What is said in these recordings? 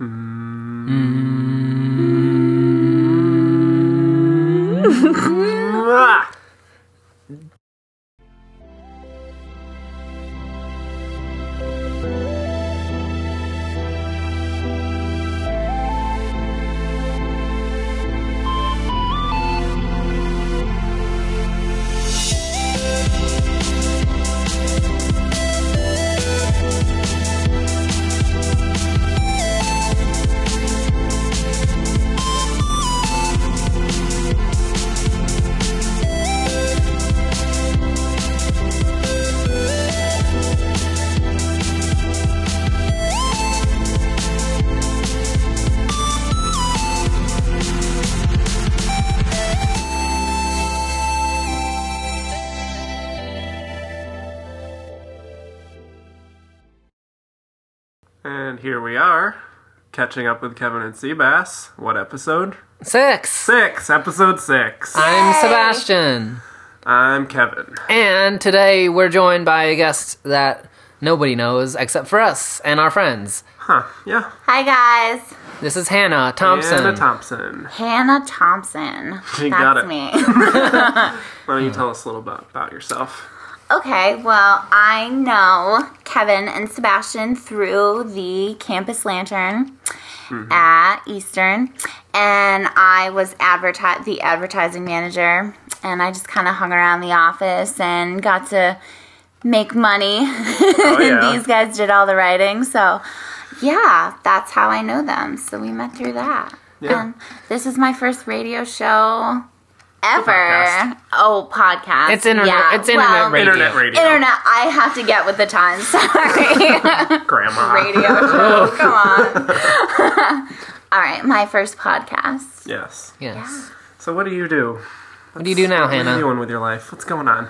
Mwah! And catching up with Kevin and Seabass. What episode? Six. Six. Episode six. I'm Sebastian. I'm Kevin. And today we're joined by a guest that nobody knows except for us and our friends. Huh? Yeah. Hi guys, This is Hannah Thompson. Hannah Thompson. Hannah Thompson. You That's got it. me. Why don't you tell us a little bit about yourself? Okay, well, I know Kevin and Sebastian through the Campus Lantern mm-hmm. at Eastern, and I was adverti- the advertising manager, and I just kind of hung around the office and got to make money. Oh, yeah. These guys did all the writing, so yeah, that's how I know them. So we met through that. Yeah. And this is my first radio show ever. Podcast. Oh, podcast. It's internet- Yeah, it's internet well, radio. Internet radio. Internet. I have to get with the times. Sorry. Grandma. radio show. Come on. All right, my first podcast. Yes. Yes. So what do you do? What do you do now, What are you Hannah? doing with your life? What's going on?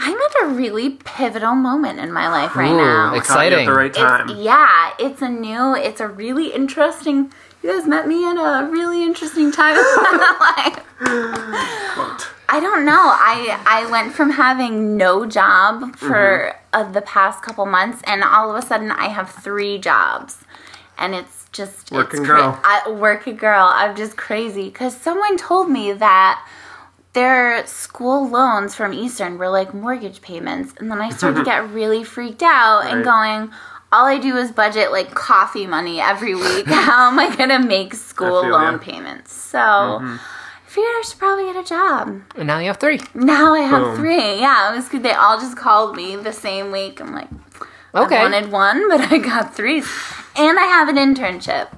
I'm at a really pivotal moment in my life right Ooh, now. ex- Caught you at the right It's, time. yeah, it's a new, it's a really interesting. You guys met me at a really interesting time in my life. I don't know. I I went from having no job for uh, the past couple months, and all of a sudden I have three jobs, and it's just Working it's girl. I, working girl. I'm just crazy because someone told me that their school loans from Eastern were like mortgage payments, and then I started to get really freaked out and going. All I do is budget like coffee money every week. How am I gonna make school feel loan ya. payments? So. Mm-hmm. I figured I should probably get a job. And now you have three. Now I have Boom. three. Yeah, it was good. They all just called me the same week. I'm like, Okay. I wanted one, but I got three. And I have an internship.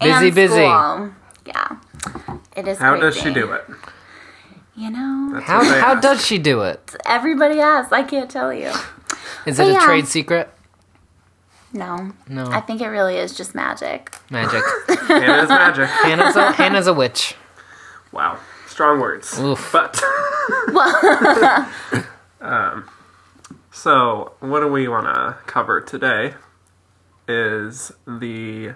Busy, and busy. Yeah. It is How does crazy. she do it? You know, That's How how does she do it? everybody asks. I can't tell you. Is But it a yeah. trade secret? No. No. I think it really is just magic. Magic. Hannah's magic. Hannah's a, Hannah's a witch. Wow. Strong words. Oof. But um, so what do we want to cover today is the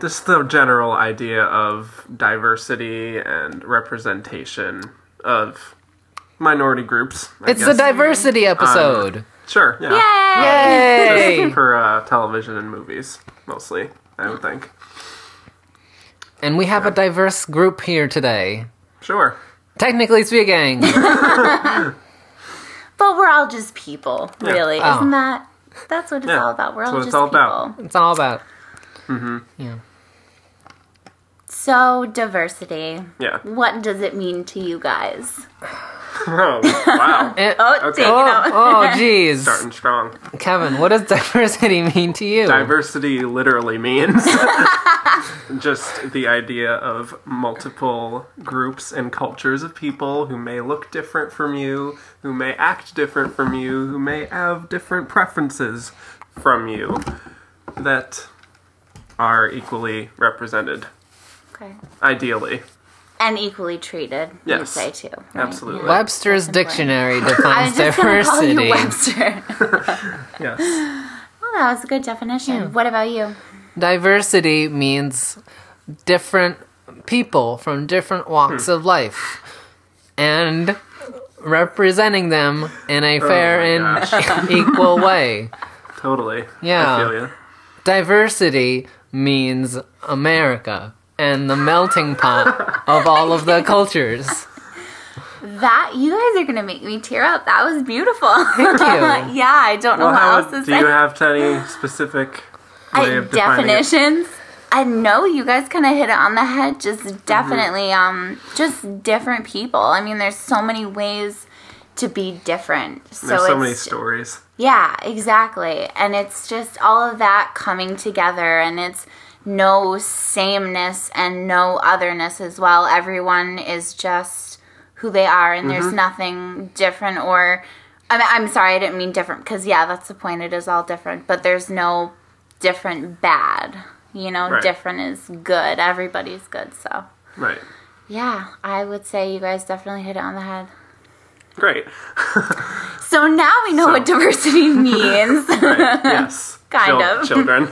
just the general idea of diversity and representation of minority groups. I It's the guess. diversity episode. Sure, yeah. Yay! Just for uh, television and movies, mostly, I would think. And we have a diverse group here today. Sure. Technically speaking. But we're all just people, really. Oh. Isn't that? That's what it's Yeah, all about. We're that's all what it's just all people. about. it's all about. Mm-hmm. Yeah. So, diversity. Yeah. What does it mean to you guys? Oh, wow. Eh, Oh, Okay. take it oh, jeez. Starting strong. Kevin, what does diversity mean to you? Diversity literally means just the idea of multiple groups and cultures of people who may look different from you, who may act different from you, who may have different preferences from you that are equally represented, Okay. ideally. And equally treated, you Yes. say too. right? Absolutely. Webster's That's important. dictionary I defines just gonna call you diversity. Webster. Yes. well, that was a good definition. What about you? Diversity means different people from different walks hmm. of life and representing them in a oh fair Oh my and equal way. Totally. Yeah. I feel you. Diversity means America and the melting pot of all of the cultures. That you guys are gonna make me tear up. That was beautiful. Thank you. yeah, I don't know Well, what how else to would, do say. you have any specific way I, of defining it? definitions. I know you guys kind of hit it on the head. Just Mm-hmm. definitely, um, just different people. I mean, there's so many ways to be different. So There's it's so many stories. yeah, exactly. And it's just all of that coming together, and it's no sameness and no otherness as well. Everyone is just who they are, and there's Mm-hmm. nothing different or. I mean, I'm sorry, I didn't mean different because yeah, that's the point. It is all different, but there's no different bad. You know, Right. different is good. Everybody's good. So Right. yeah, I would say you guys definitely hit it on the head. Great. So now we know So- what diversity means. Right. Yes. Kind Chil- of. Children.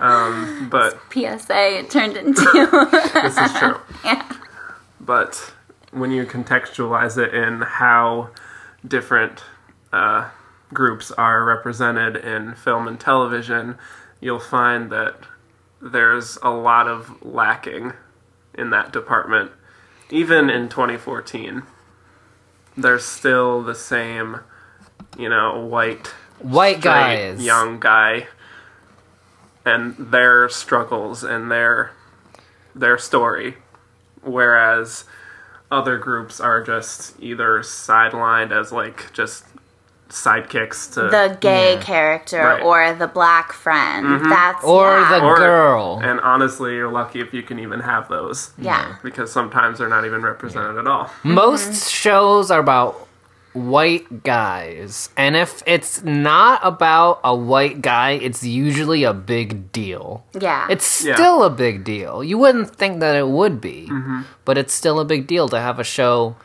Um, but PSA it turned into. this is true. Yeah. But when you contextualize it in how different uh, groups are represented in film and television, you'll find that there's a lot of lacking in that department. Even in 2014, there's still the same, you know, white White straight, guys. young guy, and their struggles and their their story, whereas other groups are just either sidelined as like just sidekicks to the gay Yeah. character Right. or the black friend. Mm-hmm. That's Or yeah. the Or- girl. and honestly you're lucky if you can even have those yeah. because sometimes they're not even represented at all Most mm-hmm. shows are about white guys. And if it's not about a white guy, it's usually a big deal. Yeah. It's Yeah. still a big deal. You wouldn't think that it would be, Mm-hmm. but it's still a big deal to have a show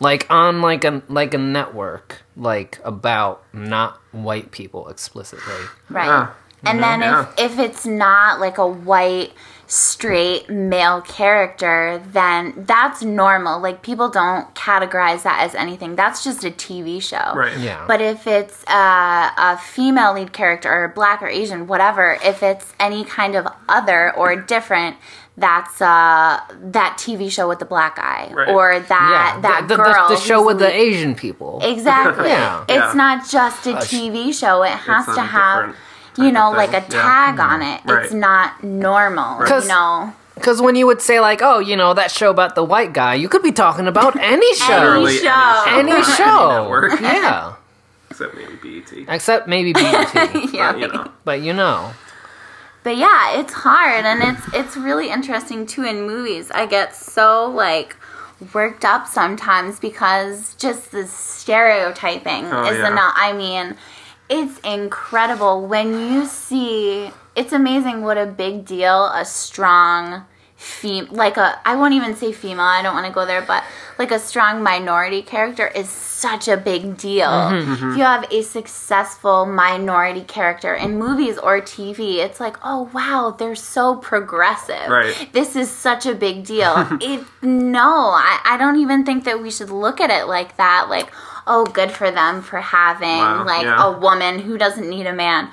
like on like a like a network like about not white people explicitly. right. Yeah. And then Yeah. if if it's not like a white straight male character, then that's normal. Like people don't categorize that as anything. That's just a TV show. right Yeah. But if it's uh, a female lead character or black or Asian, whatever, if it's any kind of other or different, that's uh, that TV show with the black guy Right. or that yeah, that the, the- girl. the, show who's with the Asian people. Exactly. Yeah. It's Yeah. not just a TV show. It has It's to have, different you know, like a thing. Yeah. tag mm-hmm. on it. Right. It's not normal. Cause- You know. Because when you would say like, oh, you know, that show about the white guy, you could be talking about any show. Literally show. any show. network. yeah. except maybe BET Except maybe BET. Yeah. but, you know but you know. But yeah, it's hard and it's it's really interesting too in movies. I get so like worked up sometimes because just the stereotyping Oh, is yeah. enough. I mean, it's incredible when you see it's amazing what a big deal a strong fem like a I won't even say female, I don't want to go there, but like a strong minority character is such a big deal. Mm-hmm. If mm-hmm. you have a successful minority character in movies or TV, it's like, oh wow, they're so progressive. Right. This is such a big deal. it no, I, I don't even think that we should look at it like that. Like, oh, good for them for having Wow, like yeah. a woman who doesn't need a man.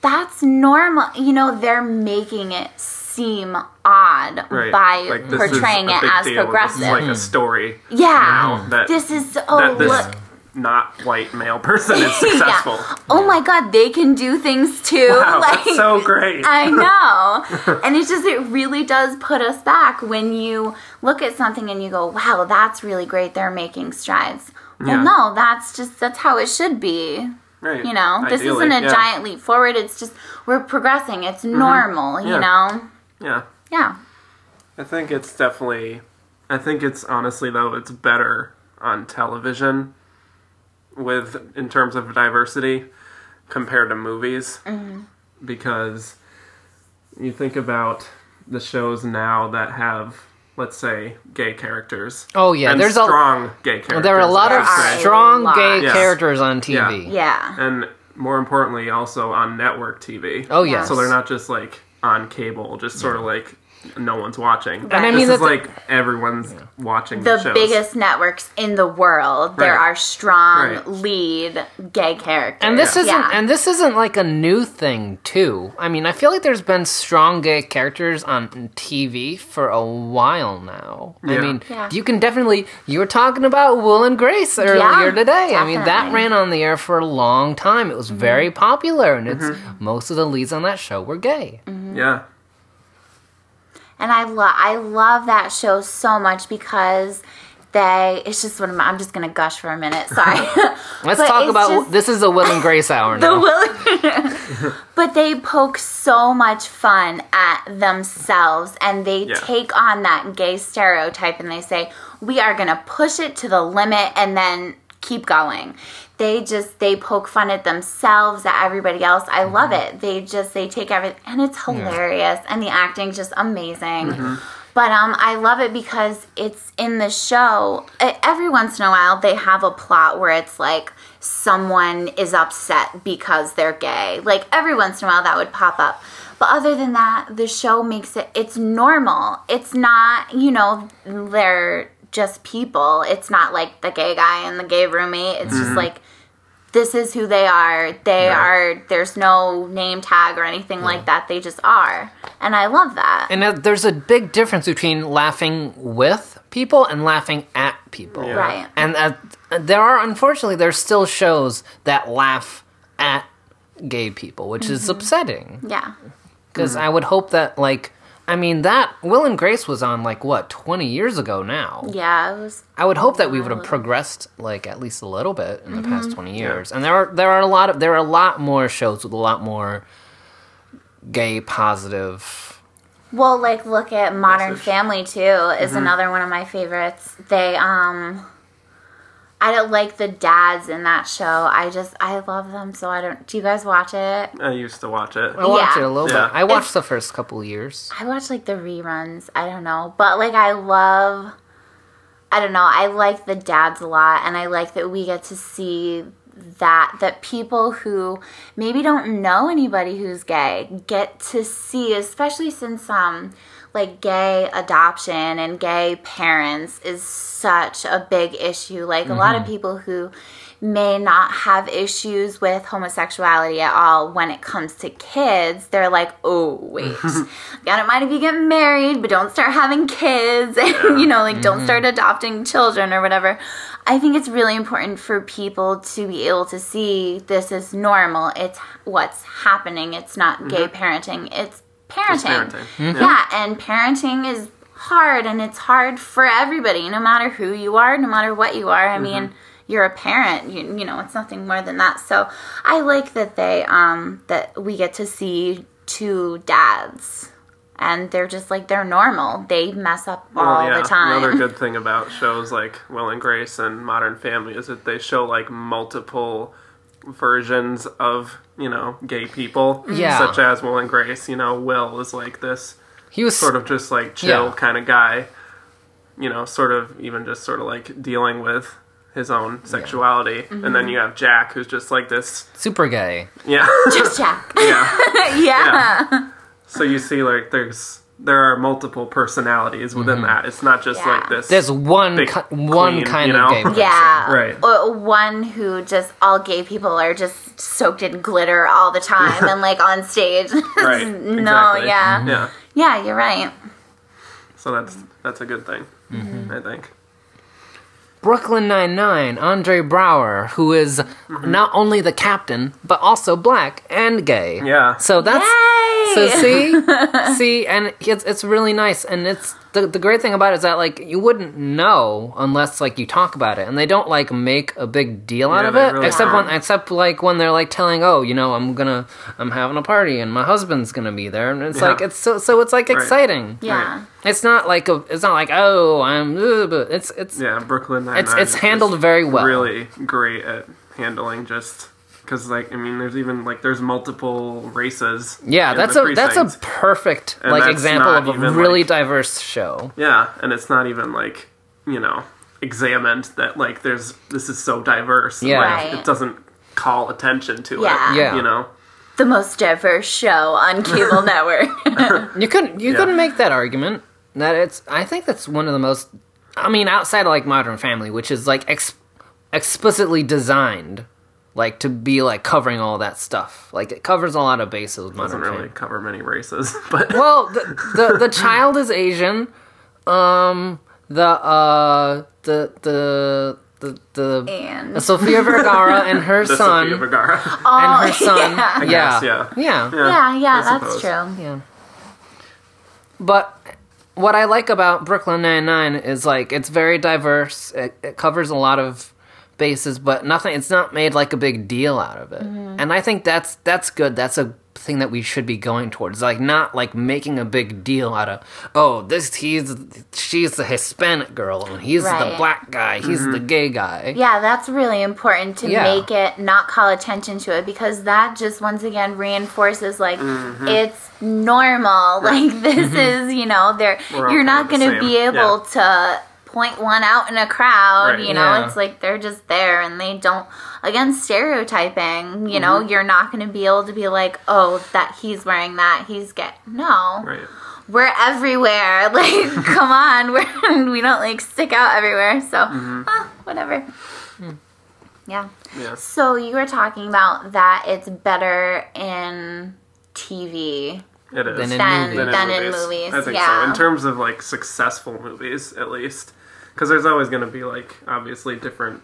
That's normal. You know, they're making it seem odd right by Like, portraying it as deal. progressive. this is like a story yeah. that this is oh this look. not white male person is successful oh Yeah. Oh my god, they can do things too. wow like that's so great I know. and it's just, it really does put us back when you look at something and you go, wow, that's really great. They're making strides. Well, Yeah. no, that's just, that's how it should be. right You know, this isn't a yeah. giant leap forward. It's just, we're progressing. It's normal, you Yeah. know? yeah Yeah. I think it's definitely. I think it's honestly though it's better on television, with in terms of diversity, compared to movies, Mm-hmm. because you think about the shows now that have, let's say, gay characters. Oh yeah, and there's a strong gay characters. there are a lot of should are say. a strong lot. gay Yes. characters on TV. Yeah. and more importantly, also on network TV. Oh yeah, So they're not just like on cable, just sort of like no one's watching. And I this mean is like everyone's watching the the shows. biggest networks in the world. There are strong Right. lead gay characters. And this isn't Yeah. and this isn't like a new thing too. I mean, I feel like there's been strong gay characters on TV for a while now. I mean, Yeah. you can definitely you were talking about Will and Grace earlier Yeah, today. I mean, that ran on the air for a long time. It was Mm-hmm. very popular and it's Mm-hmm. most of the leads on that show were gay. Yeah. And I love I love that show so much because they it's just what I'm, I'm just gonna gush for a minute. Sorry. Let's But talk it's about just- this is a Will and Grace hour the now. will but they poke so much fun at themselves and they Yeah. take on that gay stereotype and they say we are going to push it to the limit and then keep going they just they poke fun at themselves at everybody else i love Mm-hmm. it they just they take everything and it's hilarious and the acting's just amazing Mm-hmm. but um, I love it because it's in the show. Every once in a while, they have a plot where it's like someone is upset because they're gay. Like every once in a while, that would pop up. But other than that, the show makes it. It's normal. It's not. You know, they're just people. It's not like the gay guy and the gay roommate. It's just like this is who they are. They Right. are. There's no name tag or anything like that. They just are, and I love that. And uh, there's a big difference between laughing with people and laughing at people. Yeah. Right. And uh, there are, unfortunately, there's still shows that laugh at gay people, which is upsetting. Yeah. Because I would hope that, like, I mean, that Will and Grace was on, like, what, 20 years ago now? Yeah. It was. I would hope that we would have progressed, like, at least a little bit in the past Mm-hmm. 20 years. And there are, there are a lot of, there are a lot more shows with a lot more gay positive. Well, like look at Modern Message. Family too is another one of my favorites. They um I don't like the dads in that show. I just I love them so I don't do you guys watch it? I used to watch it. I watched Yeah. it a little Yeah. bit. I watched the first couple years. I watched like the reruns. I don't know. But like I love I don't know. I like the dads a lot and I like that we get to see that that people who maybe don't know anybody who's gay get to see especially since um like gay adoption and gay parents is such a big issue. Like a lot of mm-hmm. people who may not have issues with homosexuality at all when it comes to kids they're like oh wait. I don't mind if you get married but don't start having kids. And you know like don't mm-hmm. start adopting children or whatever. I think it's really important for people to be able to see this is normal. It's what's happening. It's not gay mm-hmm. parenting. It's parenting, parenting. yeah. And parenting is hard and it's hard for everybody no matter who you are no matter what you are. I mean you're a parent you, you know it's nothing more than that. So i like that they um that we get to see two dads and they're just like they're normal. They mess up all Well, the time. Another good thing about shows like Will and Grace and Modern Family is that they show like multiple versions of you know gay people. Yeah. Such as Will and Grace. You know, Will is like this He was sort of just like chill Yeah. kind of guy. You know, sort of even just sort of like dealing with his own sexuality, Mm-hmm. and then you have Jack, who's just like this. super gay. Yeah, just jack yeah. yeah. So you see, like, there's there are multiple personalities within that. It's not just Yeah. like this. There's one Big ki- one queen, kind you of gay person. Yeah. Right. Uh, one who just all gay people are just soaked in glitter all the time and like on stage. right. no, exactly. yeah. Yeah. Yeah, you're right. So that's that's a good thing. Mm-hmm. I think. Brooklyn Nine Nine, Andre Braugher, who is Mm-hmm. not only the captain but also black and gay. Yeah. So that's Yay! so see, see, and it's it's really nice, and it's the the great thing about it is that like you wouldn't know unless like you talk about it, and they don't like make a big deal out Yeah, of it, really except don't. when except like when they're like telling, oh, you know, I'm gonna I'm having a party and my husband's gonna be there, and it's Yeah. like it's so so it's like Right. exciting. Yeah. It's not like a it's not like oh I'm uh, but it's it's Yeah, Brooklyn Nine It's- it's handled very well. Really great at handling just because, like, I mean, there's even like there's multiple races. Yeah, in that's the a that's a perfect And like example of a really like- diverse show. yeah, and it's not even like you know examined that like there's this is so diverse. Yeah. like, Right. it doesn't call attention to Yeah. it. Yeah. you know. the most diverse show on cable network. You couldn't you Yeah. couldn't make that argument. That it's I think that's one of the most I mean outside of like Modern Family, which is like ex- explicitly designed like to be like covering all that stuff. Like it covers a lot of bases with Doesn't really Family. cover many races, but Well, the, the the child is Asian. Um the uh the the the the and Sofia Vergara and her the son Sofia Vergara. oh, and her son. yeah. Yeah. guess, yeah. yeah. yeah, yeah, I that's suppose. true. Yeah. But what I like about Brooklyn Nine Nine is like it's very diverse. It, it covers a lot of bases, but nothing. It's not made like a big deal out of it, mm-hmm. and I think that's that's good. That's a thing that we should be going towards. Like not like making a big deal out of oh this he's she's the Hispanic girl and he's the black guy. He's the gay guy. Yeah, that's really important to Yeah. make it not call attention to it because that just once again reinforces like Mm-hmm. it's normal. Like this is, you know, there We're you're not going to be able to point one out in a crowd, Right. you know. Yeah. It's like they're just there and they don't again stereotyping, you know, Mm-hmm. you're not going to be able to be like, "Oh, that he's wearing that. He's get No. Right. We're everywhere. Like, come on. We're we don't like stick out everywhere. So, Mm-hmm. ah, whatever. Yeah. Yes. So you were talking about that it's better in TV It is. Than in than movies. than in movies. I think yeah. so. In terms of like successful movies, at least, because there's always going to be like obviously different,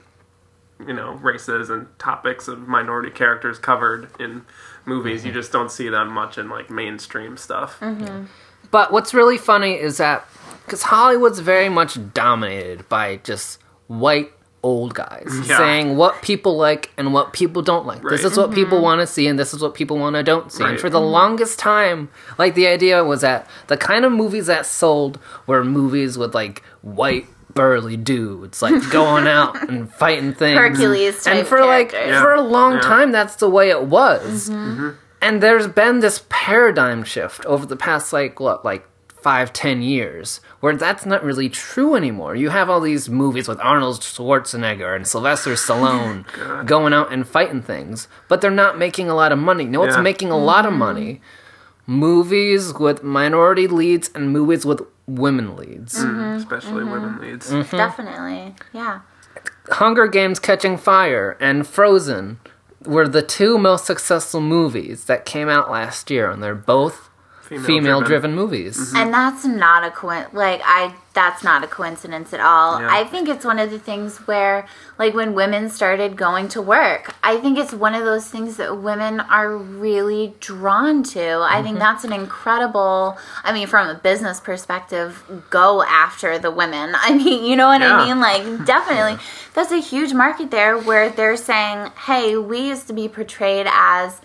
you know, races and topics of minority characters covered in movies. You mm-hmm. just don't see that much in like mainstream stuff. Mm-hmm. But what's really funny is that because Hollywood's very much dominated by just white old guys Yeah. saying what people like and what people don't like. This is what people mm-hmm. want to see and this is what people want to don't see. And for the mm-hmm. longest time, like the idea was that the kind of movies that sold were movies with like white burly dudes like going out and fighting things. Hercules type and for like. Yeah. for a long Yeah. time that's the way it was. Mm-hmm. And there's been this paradigm shift over the past like what, like five, ten years, where that's not really true anymore. You have all these movies with Arnold Schwarzenegger and Sylvester Stallone going out and fighting things, but they're not making a lot of money. no know what's Yeah. making a lot Mm-hmm. of money? Movies with minority leads and movies with women leads. Mm-hmm. Especially women leads. Mm. Definitely. Yeah. Hunger Games Catching Fire and Frozen were the two most successful movies that came out last year, and they're both female driven movies. Mm-hmm. And that's not a coin like I that's not a coincidence at all. Yeah. I think it's one of the things where like when women started going to work, I think it's one of those things that women are really drawn to. I think mm-hmm. that's an incredible I mean from a business perspective, go after the women. I mean, you know what Yeah. I mean? Like definitely that's a huge market there where they're saying, "Hey, we used to be portrayed as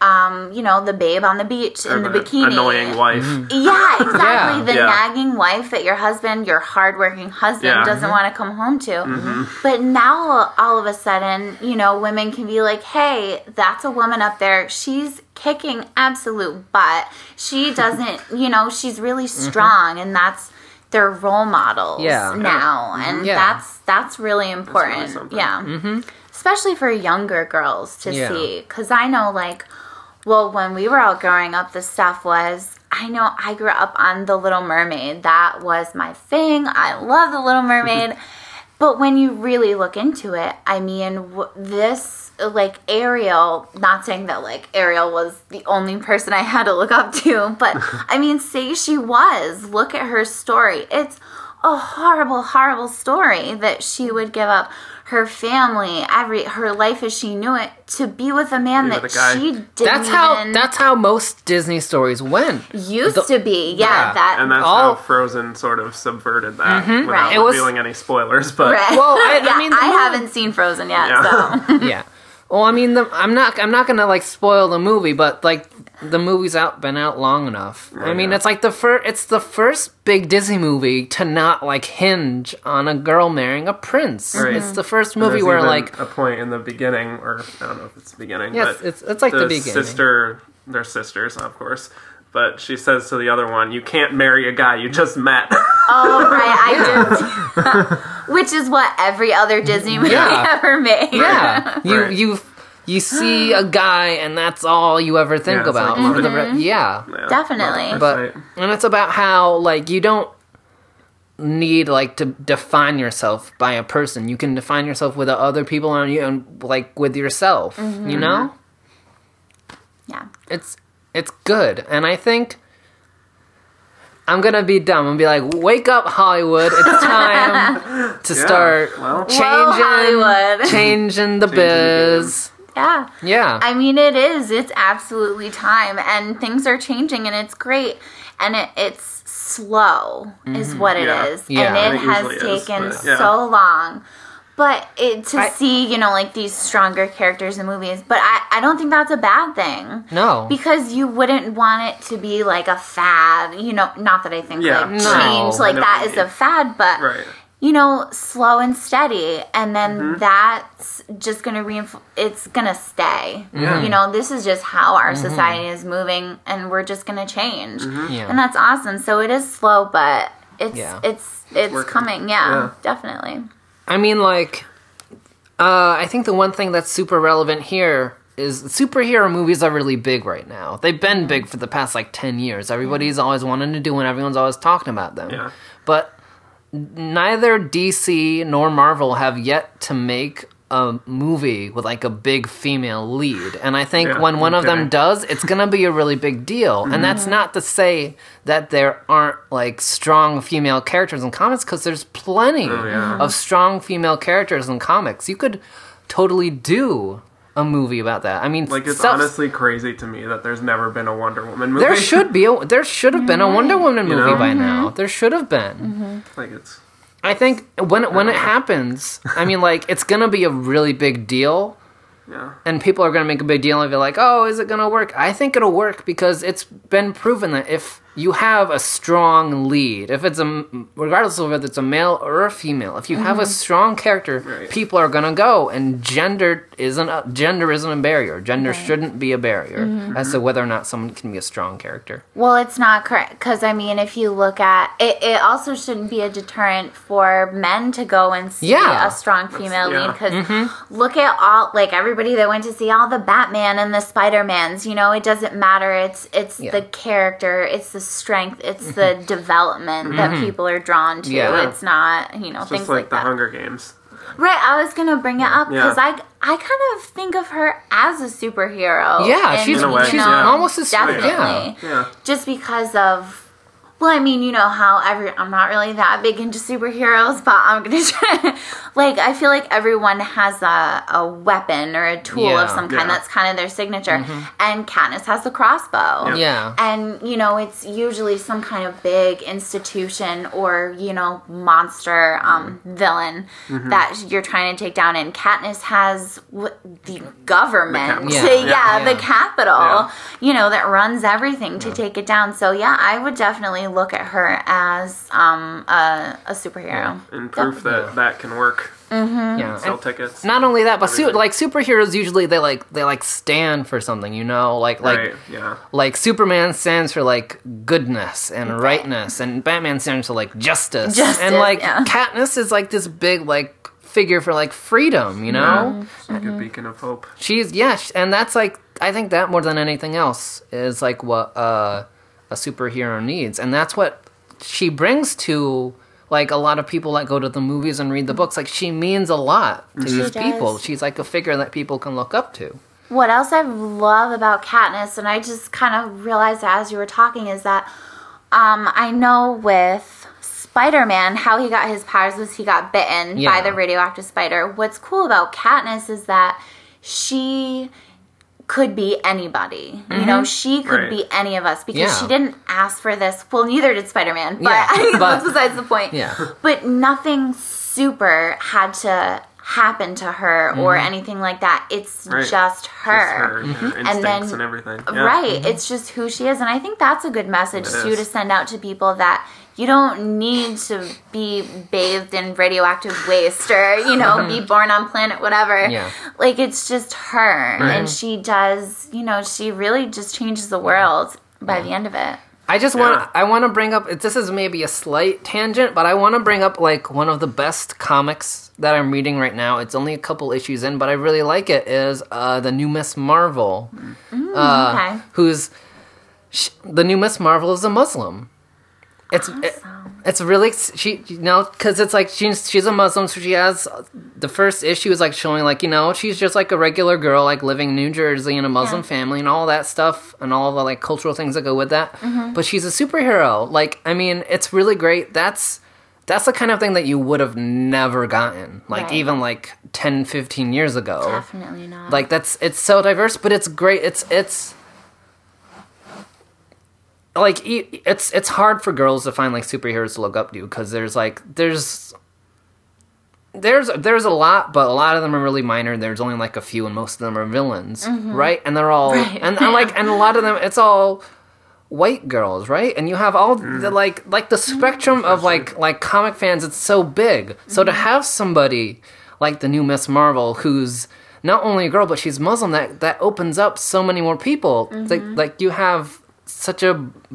um, you know, the babe on the beach in the Or the bikini. Annoying wife. Yeah, exactly. Yeah. The Yeah. nagging wife that your husband, your hardworking husband, Yeah. doesn't Mm-hmm. want to come home to. But now, all of a sudden, you know, women can be like, hey, that's a woman up there. She's kicking absolute butt. She doesn't, you know, she's really strong, and that's their role models Mm-hmm. Yeah. Mm-hmm. now. And Yeah. that's that's really important. something. yeah. Especially for younger girls to Yeah. see. Because I know, like, well, when we were all growing up, the stuff was. I know I grew up on The Little Mermaid. That was my thing. I love The Little Mermaid. but when you really look into it, I mean, w- this, like, Ariel, not saying that, like, Ariel was the only person I had to look up to, but I mean, say she was. Look at her story. It's a horrible, horrible story that she would give up her family, every her life as she knew it, to be with a man Be that a she didn't That's how even that's how most Disney stories went. used the- to be. Yeah, yeah, that And that's All- how Frozen sort of subverted that mm-hmm. without Right. It was- revealing any spoilers. But Right. Well, I- I yeah, mean, the I movie- haven't seen Frozen yet, Yeah. so yeah. Well, I mean, the, I'm not. I'm not gonna like spoil the movie, but like the movie's out, been out long enough. I mean, yeah. it's like the first. It's the first big Disney movie to not like hinge on a girl marrying a prince. Right. It's the first movie where even like a point in the beginning, or I don't know if it's the beginning. yes, but it's it's like the, the beginning. sister, they're sisters, of course. But she says to the other one, "You can't marry a guy you just met." oh right, I do. which is what every other Disney movie Yeah. ever made. Yeah, you Right. you you see a guy and that's all you ever think Yeah, about. like for the mm-hmm. re- yeah. Yeah. Definitely. But and it's about how like you don't need like to define yourself by a person. You can define yourself with other people around you and like with yourself. You mm-hmm. know? Yeah. It's it's good. And I think I'm gonna be dumb and be like, wake up Hollywood, it's time to Yeah, start well. changing Whoa, Hollywood. changing the Changing the biz. Yeah. Yeah. I mean, it is. It's absolutely time, and things are changing, and it's great, and it, it's slow, is what it is, Mm-hmm. Yeah. Yeah. and It it has usually is, taken yeah. so long. But it, to I- see, you know, like these stronger characters in movies, but I, I don't think that's a bad thing. no. Because you wouldn't want it to be like a fad, you know. Not that I think Yeah. like No. change like I know that what you is a fad, but Right. You know, slow and steady, and then Mm-hmm. that's just gonna reinforce. It's gonna stay. Yeah. You know, this is just how our society is moving, and we're just gonna change, Mm-hmm. Yeah. and that's awesome. So it is slow, but it's Yeah. it's it's, working. coming. Yeah, Yeah. definitely. I mean, like, uh, I think the one thing that's super relevant here is superhero movies are really big right now. They've been big for the past like 10 years. Everybody's always wanting to do and everyone's always talking about them. Yeah. But neither DC nor Marvel have yet to make a movie with like a big female lead. And I think Yeah, when one of them does, it's going to be a really big deal. And mm-hmm. that's not to say that there aren't like strong female characters in comics cuz there's plenty Oh, yeah. of strong female characters in comics. You could totally do a movie about that. I mean, Like it's stuff- honestly crazy to me that there's never been a Wonder Woman movie. there should be a, there should have been a Wonder mm-hmm. Woman You movie know? by now. Mm-hmm. There should have been. Mm-hmm. like it's I think when it, when it happens, I mean, like it's gonna be a really big deal, yeah. and people are gonna make a big deal and be like, "Oh, is it gonna work?" I think it'll work because it's been proven that if you have a strong lead, if it's a regardless of whether it's a male or a female, if you have a mm-hmm. strong character, Right. people are gonna go, and gender isn't a, gender isn't a barrier. Gender shouldn't be a barrier mm-hmm. as to whether or not someone can be a strong character. Well, it's not correct because I mean, if you look at it, it also shouldn't be a deterrent for men to go and see Yeah. a strong female yeah. lead. Because mm-hmm. look at all like everybody that went to see all the Batman and the Spider Mans. You know, it doesn't matter. It's it's Yeah. the character, it's the strength, it's the mm-hmm. development that mm-hmm. people are drawn to. Yeah. It's not you know Just things like, like, the that. Hunger Games. Right, I was gonna bring it up because Yeah. I I kind of think of her as a superhero. Yeah, and, she's In a way, she's know, yeah. almost as definitely yeah. Yeah. just because of well i mean you know how every i'm not really that big into superheroes but i'm gonna try like i feel like everyone has a, a weapon or a tool Yeah. of some kind Yeah. that's kind of their signature and Katniss has the crossbow Yeah. Yeah. and you know it's usually some kind of big institution or you know monster um, villain Mm-hmm. that you're trying to take down and Katniss has w- the government The Capitol. to- Yeah. yeah, Yeah. the Capitol Yeah. you know that runs everything to take it down so yeah I would definitely look at her as um, a, a superhero And proof that that can work. Mm-hmm. yeah. Sell And- tickets. not only that, but su- like superheroes usually they like they like stand for something, you know, like like right. Yeah. like Superman stands for like goodness and rightness, and Batman stands for like justice, Justice, and like yeah. Katniss is like this big like figure for like freedom, you know. It's mm-hmm. like a mm-hmm. beacon of hope. She's yeah, and that's like I think that more than anything else is like what uh, a superhero needs, and that's what she brings to like a lot of people that go to the movies and read the books. Like she means a lot to these does. people. She's like a figure that people can look up to. What else I love about Katniss, and I just kind of realized as you were talking, is that um, I know with Spider Man, how he got his powers was he got bitten by the radioactive spider. What's cool about Katniss is that she could be anybody. You know, she could Right. be any of us because Mm-hmm. Yeah. she didn't ask for this. Well, neither did Spider Man, but, Yeah, but- that's besides the point. Yeah. But nothing super had to happen to her or Mm-hmm. anything like that. It's Right. just her. Just her, her And then- and everything. Yeah. Right. It's just who she is. And I think that's a good message It too is. to send out to people that you don't need to be bathed in radioactive waste or, you know, be born on planet whatever. Yeah. Like it's just her. Right. And she does, you know, she really just changes the world by the end of it. I just Yeah. want I want to bring up this is maybe a slight tangent, but I want to bring up like one of the best comics that I'm reading right now. It's only a couple issues in, but I really like it. Is uh, the new Miss Marvel, uh, okay. who's sh- the new Miss Marvel is a Muslim. It's it- it's really she you know because it's like she's she's a Muslim, so she has the first issue is like showing like you know she's just like a regular girl like living in New Jersey in a Muslim Yeah. family and all that stuff and all the like cultural things that go with that. Mm-hmm. But she's a superhero. Like I mean, it's really great. That's that's the kind of thing that you would have never gotten like Right. even like 10 15 years ago Definitely not. like that's it's so diverse but it's great it's it's like e- it's it's hard for girls to find like superheroes to look up to because there's like there's there's there's a lot but a lot of them are really minor there's only like a few and most of them are villains mm-hmm. right? And they're all Right. and, and like and a lot of them it's all white girls right? And you have all the mm. like like the mm-hmm. spectrum of like like comic fans it's so big. So to mm-hmm. have somebody like the new miss marvel who's not only a girl but she's muslim that that opens up so many more people. Like like you have such a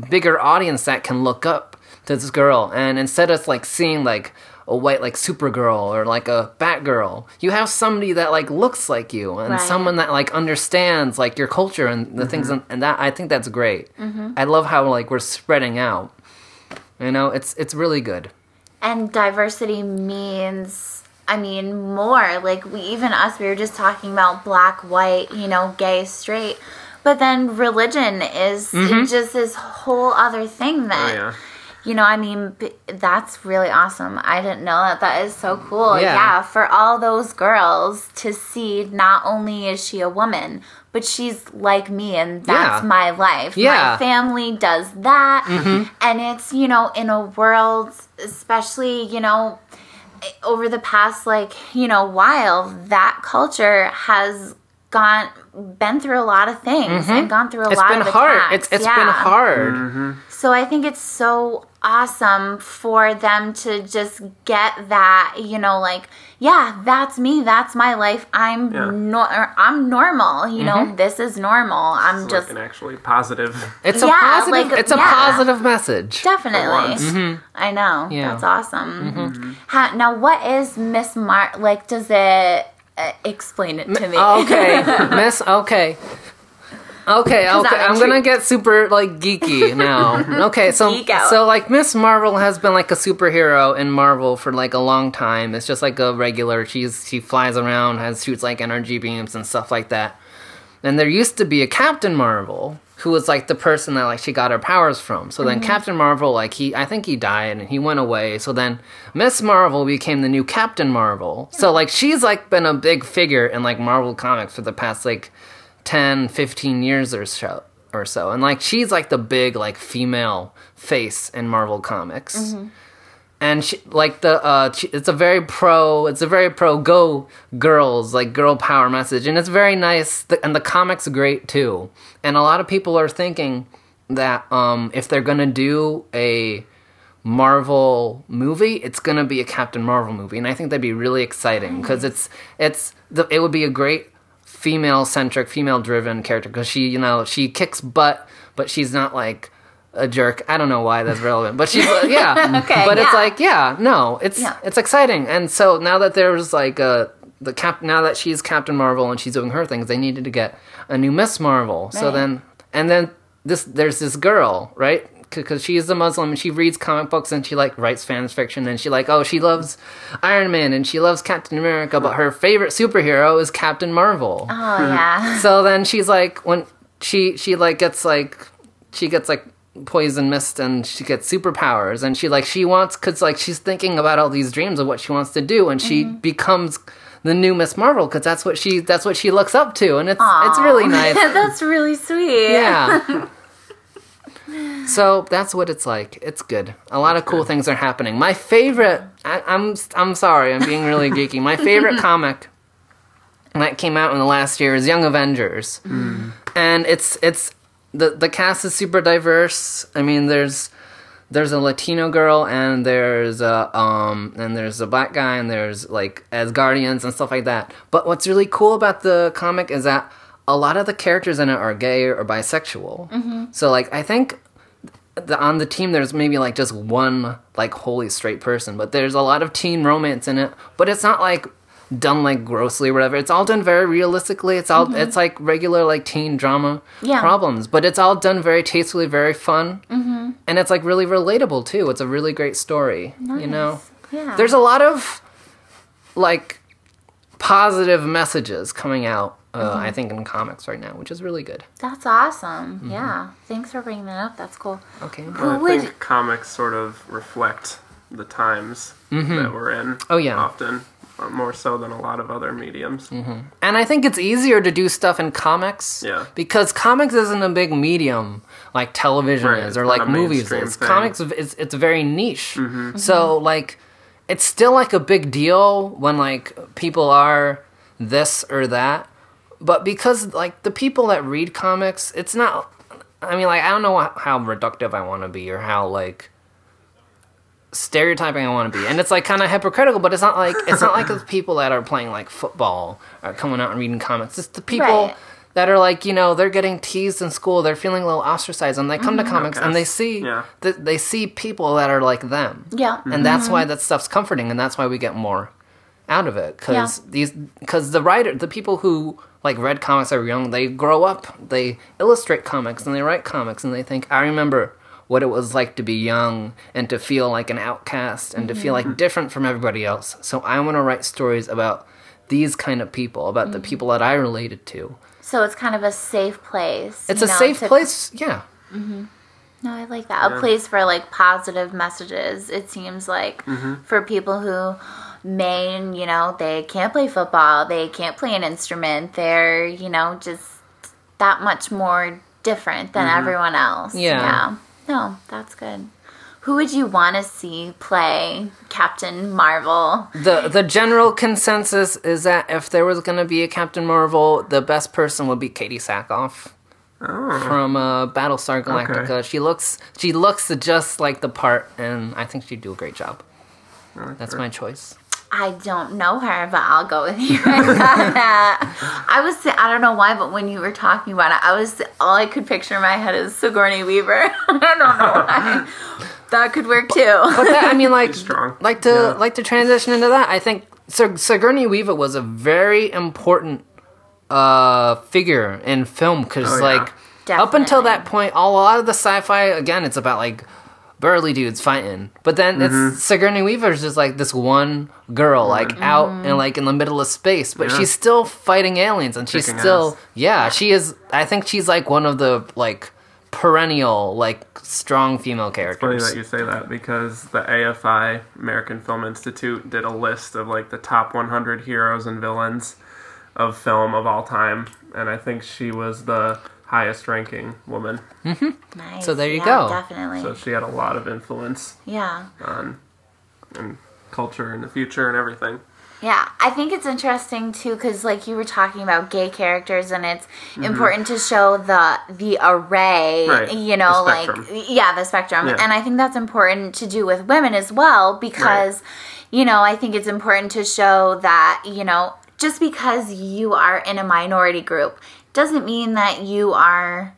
bigger audience that can look up to this girl. And instead of like seeing like a white like supergirl or like a batgirl you have somebody that like looks like you and Right. someone that like understands like your culture and the things and, and that i think that's great. Mm-hmm. I love how like we're spreading out. You know it's it's really good. And diversity means i mean more. Like we even us we were just talking about black white you know gay straight but then religion is Mm-hmm. just this whole other thing Oh that yeah. you know i mean that's really awesome i didn't know that that is so cool Yeah. yeah. for all those girls to see not only is she a woman but she's like me and that's Yeah. my life Yeah. Mm-hmm. my family does that and it's you know in a world especially you know over the past like you know while that culture has gone been through a lot of things and gone through a Mm-hmm. it's lot been of hard attacks. it's it's Yeah. been hard Mm-hmm. So I think it's so awesome for them to just get that, you know, like, yeah, that's me, that's my life. I'm Yeah. nor- or I'm normal, you know, this is normal. I'm It's just like an actually positive. it's a Yeah, positive like, it's a yeah. positive message definitely. once. I know. Yeah. That's awesome. How, now, what is Miss Mar? Like, does it uh, explain it to me? okay miss okay Okay, I'm okay, I'm gonna get super like geeky now. Okay, so Geek out. so like Miss Marvel has been like a superhero in Marvel for like a long time. It's just like a regular. She's she flies around, has shoots like energy beams and stuff like that. And there used to be a Captain Marvel who was like the person that like she got her powers from. So then mm-hmm. Captain Marvel like he I think he died and he went away. So then Miss Marvel became the new Captain Marvel. So mm-hmm. like she's like been a big figure in like Marvel comics for the past like 10 15 years or so or so and like she's like the big like female face in marvel comics mm-hmm. And she, like the uh she, it's a very pro it's a very pro go girls like girl power message. And it's very nice. The, and the comics great too. And a lot of people are thinking that um if they're gonna do a Marvel movie, it's gonna be a Captain Marvel movie, and I think that'd be really exciting because it's it's the, it would be a great female centric, female driven character. Because she you know she kicks butt, but she's not like a jerk. I don't know why that's relevant, but she's uh, yeah. Okay, but it's like yeah, no, it's Yeah. it's exciting, and so now that there's like a the cap now that she's Captain Marvel and she's doing her things, they needed to get a new Miss Marvel. So then and then this there's this girl right because she is a Muslim and she reads comic books and she like writes fan fiction and she like oh she loves Iron Man and she loves Captain America but her favorite superhero is Captain Marvel. Oh, yeah. So then she's like when she she like gets like she gets like poison mist and she gets superpowers and she like she wants cuz like she's thinking about all these dreams of what she wants to do and she Mm-hmm. becomes the new Miss Marvel cuz that's what she that's what she looks up to and it's it's really nice. That's really sweet. Yeah. so that's what it's like. It's good. A lot of cool things are happening. My favorite. I, I'm I'm sorry. I'm being really geeky. My favorite comic that came out in the last year is Young Avengers, and it's it's the the cast is super diverse. I mean, there's there's a Latino girl and there's a um and there's a black guy and there's like Asgardians and stuff like that. But what's really cool about the comic is that a lot of the characters in it are gay or bisexual. So like I think the, on the team there's maybe like just one like wholly straight person, but there's a lot of teen romance in it. But it's not like done like grossly or whatever. It's all done very realistically. It's all it's like regular like teen drama Yeah. problems, but it's all done very tastefully, very fun, mm-hmm. and it's like really relatable too. It's a really great story. You know, Yeah. there's a lot of like positive messages coming out. Uh, Mm-hmm. I think in comics right now, which is really good. That's awesome. Mm-hmm. Yeah. Thanks for bringing that up. That's cool. Okay. Who I would think comics sort of reflect the times that we're in. Oh, yeah. often more so than a lot of other mediums. And I think it's easier to do stuff in comics. Yeah. Because comics isn't a big medium like television Right, is or like movies is. thing. Comics it's it's very niche. Mm-hmm. So like it's still like a big deal when like people are this or that. But because like the people that read comics, it's not I mean like I don't know how reductive I want to be or how like stereotyping I want to be, and it's like kind of hypocritical. But it's not like it's not like the people that are playing like football are coming out and reading comics. It's the people Right. that are like you know they're getting teased in school, they're feeling a little ostracized, and they come to mm-hmm. comics and they see Yeah. th- they see people that are like them, Yeah. and that's why mm-hmm. that stuff's comforting, and that's why we get more out of it because Yeah. these because the writer the people who like read comics are young they grow up they illustrate comics and they write comics and they think i remember what it was like to be young and to feel like an outcast and to feel like different from everybody else so i want to write stories about these kind of people about the people that i related to So it's kind of a safe place. it's a know, safe to- place yeah No, I like that. A place for like positive messages. It seems like Mm-hmm. for people who may, you know, they can't play football, they can't play an instrument, they're, you know, just that much more different than everyone else. Mm-hmm. Yeah. No, that's good. Who would you want to see play Captain Marvel? the the general consensus is that if there was going to be a captain marvel the best person would be Katee Sackhoff Oh, from uh, Battlestar Galactica. Okay. She looks she looks just like the part, and I think she'd do a great job. Like That's her. my choice. I don't know her, but I'll go with you on that. I was, I don't know why, but when you were talking about it, I was, all I could picture in my head is Sigourney Weaver. I don't know why. That could work too. But that, I mean, like, strong. like to Yeah. like to transition into that. I think Sig- Sigourney Weaver was a very important uh, figure in film because, Oh, yeah. like, up until that point, all, a lot of the sci-fi again, it's about like burly dudes fighting. But then Mm-hmm. it's Sigourney Weaver's just like this one girl, like out and like in the middle of space, but Yeah. she's still fighting aliens, and she's Kicking still ass. yeah, she is. I think she's like one of the like perennial like strong female characters. Funny characters. that you say that because the AFI American Film Institute did a list of like the top 100 heroes and villains of film of all time, and I think she was the highest ranking woman. Mm-hmm. Nice. So there you Yeah, go. Definitely. So she had a lot of influence yeah. on and culture and the future and everything. Yeah, I think it's interesting too because, like you were talking about gay characters, and it's mm-hmm. important to show the the array. Right, You know, the like yeah, the spectrum, Yeah. and I think that's important to do with women as well because, you know, I think it's important to show that you know just because you are in a minority group doesn't mean that you are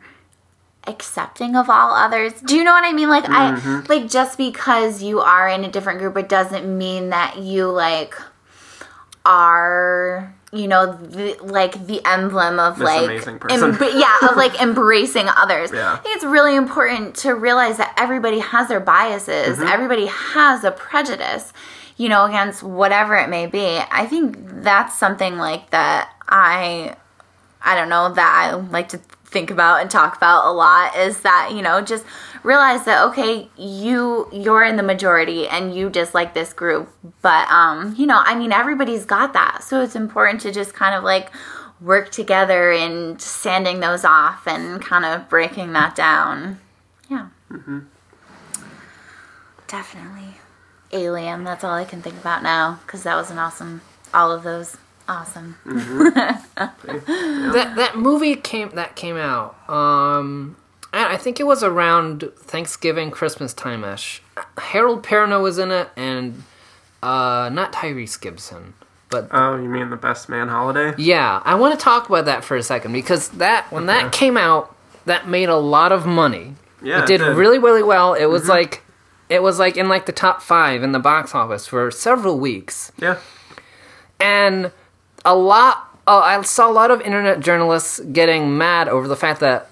accepting of all others. Do you know what I mean? Like I like just because you are in a different group it doesn't mean that you like are you know the, like the emblem of This like amazing person. em- yeah of like embracing others Yeah. i think it's really important to realize that everybody has their biases Mm-hmm. everybody has a prejudice you know against whatever it may be i think that's something like that i I don't know that I like to think about and talk about a lot is that you know just realize that okay you you're in the majority and you dislike this group. But um you know I mean everybody's got that. So it's important to just kind of like work together in sanding those off and kind of breaking that down. Yeah. Mm-hmm. definitely. Alien that's all I can think about now because that was an awesome all of those awesome that that movie came that came out. Um, I I think it was around Thanksgiving, Christmas time ish. Harold Perrineau was in it, and uh, not Tyrese Gibson, but Oh, you mean the Best Man Holiday? yeah, I want to talk about that for a second because that when that came out, that made a lot of money. Yeah, it did really really well. It was like it was like in like the top 5 in the box office for several weeks. Yeah. And a lot oh, I saw a lot of internet journalists getting mad over the fact that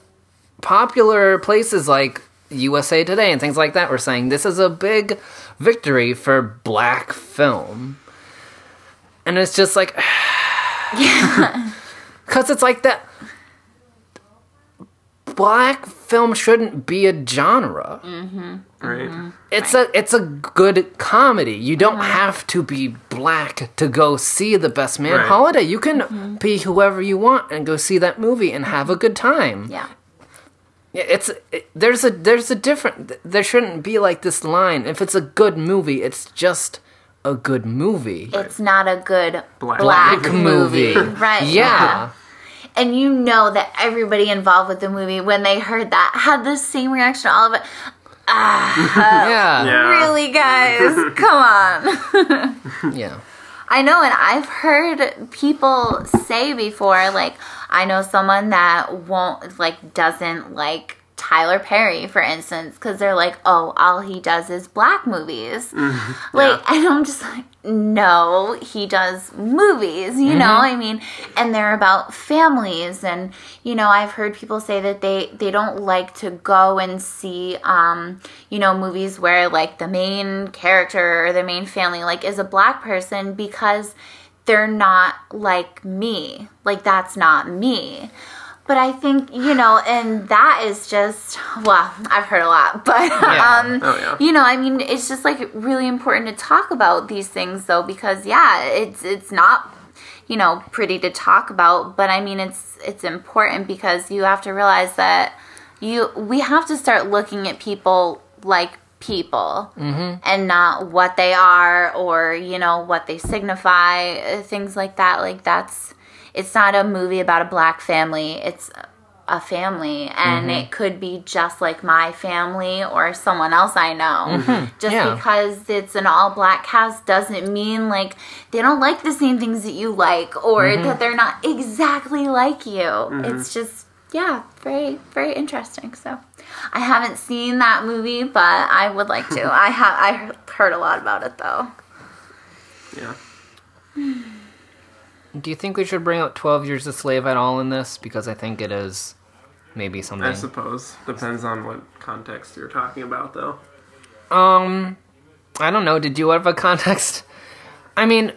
popular places like USA Today and things like that were saying this is a big victory for black film. And it's just like cuz it's like that black film shouldn't be a genre. Mm-hmm. Right. It's a it's a good comedy. You don't uh-huh. have to be black to go see the Best Man Right. Holiday. You can mm-hmm. be whoever you want and go see that movie and have a good time. Yeah. Yeah, It's it, there's a there's a different there shouldn't be like this line. If it's a good movie, it's just a good movie. It's not a good Black. black, Black movie. movie. Right. Yeah. And you know that everybody involved with the movie, when they heard that, had the same reaction. All of it. Ah, yeah. Yeah. Really, guys? Come on. Yeah. I know, and I've heard people say before, like, I know someone that won't, like, doesn't like Tyler Perry, for instance, because they're like, oh, all he does is black movies. Like, and I'm just like, no, he does movies, you know? I mean, and they're about families, and, you know, I've heard people say that they, they don't like to go and see, um, you know, movies where, like, the main character or the main family, like, is a black person because they're not like me. Like, that's not me. But I think, you know, and that is just, well, I've heard a lot, but, Yeah. um, Oh, yeah. you know, I mean, it's just like really important to talk about these things though, because yeah, it's, it's not, you know, pretty to talk about, but I mean, it's, it's important because you have to realize that you, we have to start looking at people like people and not what they are or, you know, what they signify, uh, things like that. Like that's, it's not a movie about a black family. It's a family and mm-hmm. it could be just like my family or someone else I know. Mm-hmm. Just Yeah. because it's an all black cast doesn't mean like they don't like the same things that you like or mm-hmm. that they're not exactly like you. It's just yeah, very very interesting. So I haven't seen that movie, but I would like to. I have I heard a lot about it though. Yeah. Do you think we should bring up 12 Years a Slave at all in this? Because I think it is maybe something. I suppose. Depends on what context you're talking about, though. Um, I don't know. Did you have a context? I mean,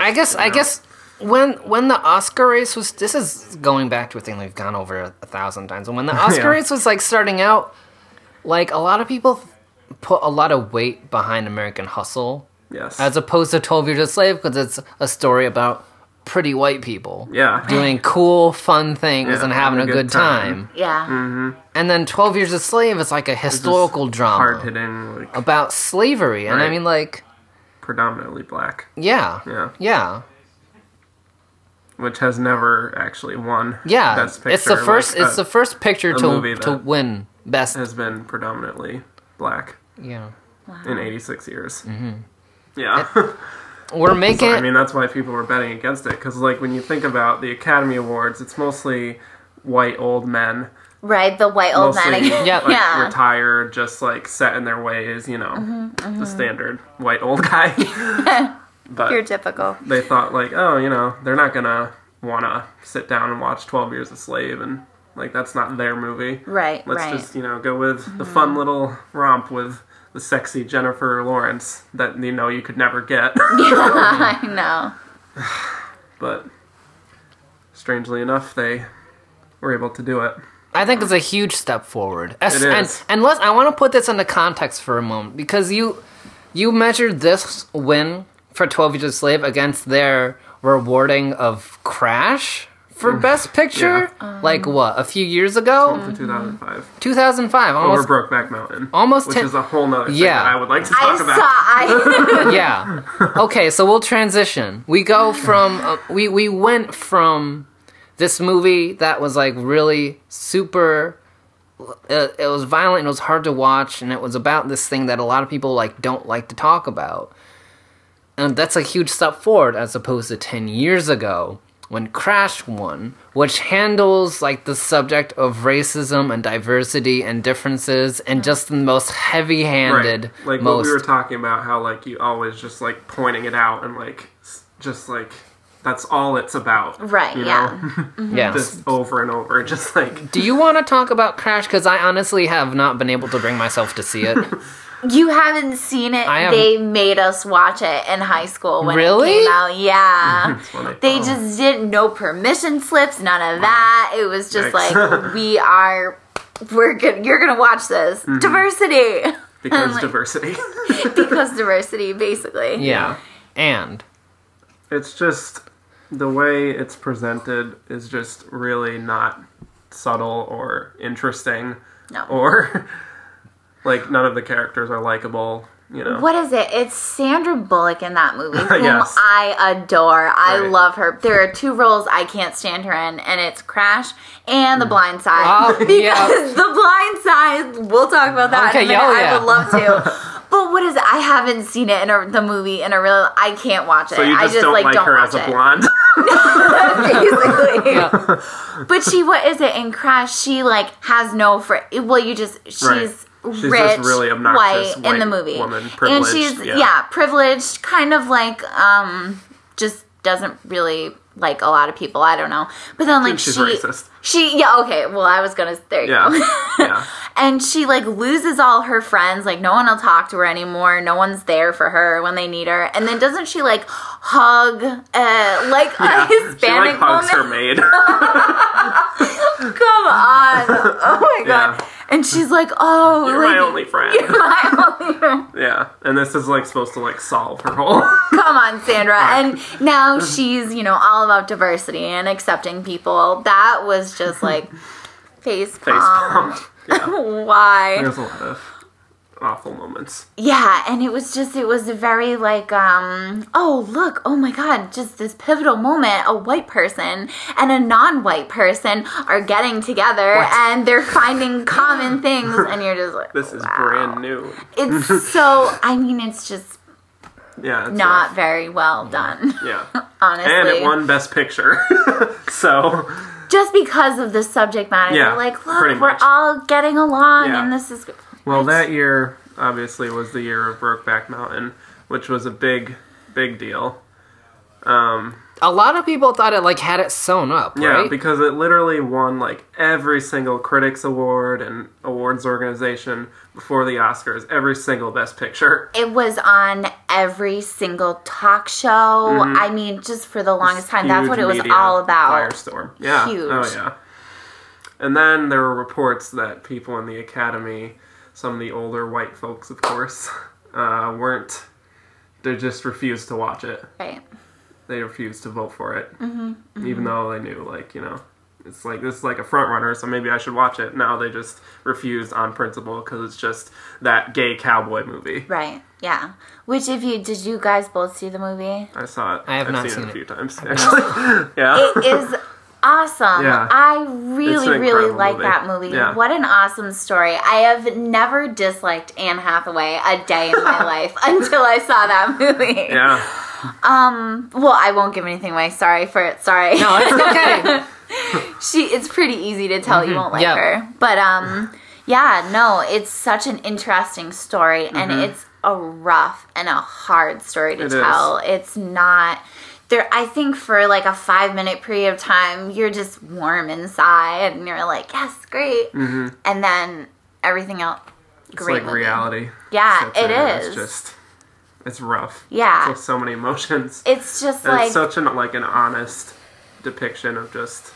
I guess I know. guess when when the Oscar race was this is going back to a thing we've gone over a, a thousand times. And when the Oscar Yeah. race was like starting out, like a lot of people put a lot of weight behind American Hustle Yes. as opposed to 12 Years a Slave because it's a story about pretty white people yeah. doing cool, fun things Yeah, and having a good, time. Yeah. And then 12 Years a Slave is like a historical drama Hard hitting, like about slavery. And I mean, like, predominantly black. yeah. Yeah. Yeah. Which has never actually won. Yeah. Best it's the first like, it's the first picture to to win best. has been predominantly black Yeah. in 86 years. Mm-hmm. Yeah. We're making I mean, that's why people were betting against it. Because, like, when you think about the Academy Awards, it's mostly white old men. Right, the white old Mostly, man again. Yeah. like, yeah. retired, just, like, set in their ways, you know, Mm-hmm, the standard white old guy. but You're typical. they thought, like, oh, you know, they're not going to want to sit down and watch 12 Years a Slave. And, like, that's not their movie. Right, Let's right. just, you know, go with the mm-hmm. fun little romp with the sexy Jennifer Lawrence that, you know, you could never get. I know. but strangely enough, they were able to do it. I think it's a huge step forward. As- It and and let's I want to put this into context for a moment because you you measured this win for 12 Years a Slave against their rewarding of Crash for best picture like what a few years ago For 2005. 2005 Over almost Brokeback Mountain. almost Which 10 is a whole nother thing Yeah. that I would like to I talk saw. about. I saw. yeah. Okay, so we'll transition. We go from uh, we we went from this movie that was like really super. Uh, it was violent. and It was hard to watch, and it was about this thing that a lot of people like don't like to talk about. And that's a huge step forward as opposed to ten years ago, when Crash won, which handles like the subject of racism and diversity and differences and just the most heavy-handed, Right. Like what we were talking about, how like you always just like pointing it out and like just like that's all it's about. Right, You yeah. know? Mm-hmm. yeah. just over and over. Just like Do you want to talk about Crash? Because I honestly have not been able to bring myself to see it. You haven't seen it. I haven't- They made us watch it in high school when Really? it came out. Yeah. it's funny. They just didn't no permission slips, none of that. It was just Yikes. like we are we're good you're gonna watch this. Mm-hmm. Diversity. because like- diversity. because diversity, basically. Yeah. And it's just the way it's presented is just really not subtle or interesting No. or like none of the characters are likable you know What is it? It's Sandra Bullock in that movie, whom Yes. I adore. I Right. love her. There are two roles I can't stand her in, and it's Crash and The mm. Blind Side. Oh, because yeah. The Blind Side, we'll talk about that. Okay, in a minute. yeah, oh, I would love to. but what is it? I haven't seen it in a, the movie in a real. I can't watch it. so you I just, just don't like, like don't her watch as a it. blonde Basically. yeah. But she, what is it in Crash? She like has no fr. Well, you just she's Right. She's rich, really obnoxious white, in the movie, woman, and she's yeah. yeah. privileged, kind of like um, just doesn't really like a lot of people. I don't know, but then like she's she, racist. she yeah okay. Well, I was gonna there you yeah go. yeah and she like loses all her friends like no one will talk to her anymore no one's there for her when they need her and then doesn't she like hug uh like a she hispanic like hugs woman her maid come on oh my god Yeah. And she's like oh you're like, my only friend. my only friend. yeah and this is like supposed to like solve her whole come on sandra. And now she's you know all about diversity and accepting people. That was just like face face palm. palm. Yeah. Why? There's a lot of awful moments Yeah, and it was just it was very like um oh look, oh my god, just this pivotal moment, a white person and a non-white person are getting together and they're finding common things and you're just like this is wow. brand new It's so I mean it's just yeah it's not rough. very well done, yeah honestly. and it won best picture so Just because of the subject matter. Yeah, like, look, we're all getting along Yeah. and this is Well, that year obviously was the year of Brokeback Mountain, which was a big, big deal. Um, A lot of people thought it like had it sewn up, yeah, right? because it literally won like every single critics award and awards organization before the Oscars, every single Best Picture. it was on every single talk show. I mean, just for the longest time, that's what it was all about. Firestorm. Yeah. Huge. Oh yeah. And then there were reports that people in the Academy, some of the older white folks, of course, uh, weren't. They just refused to watch it. Right. they refused to vote for it, Mm-hmm, even though they knew, like, you know, it's like this is like a front runner, so maybe I should watch it. Now they just refused on principle because it's just that gay cowboy movie. Right. Yeah. Which, if you did, you guys both see the movie? I saw it. I have I've not seen, seen it a few times actually. yeah, It is awesome. Yeah. I really, really like movie. that movie. Yeah. What an awesome story. I have never disliked Anne Hathaway a day in my life until I saw that movie. yeah. Um. Well, I won't give anything away. Sorry for it. Sorry. No, it's okay. she it's pretty easy to tell you won't like Yeah. her but um yeah no it's such an interesting story and it's a rough and a hard story to It is. tell it's not there i think for like a five minute period of time you're just warm inside and you're like yes great mm-hmm. and then everything else It's great like reality. Yeah, it in is. It's just, it's rough. Yeah. With so many emotions. it's just And like it's such an like an honest depiction of just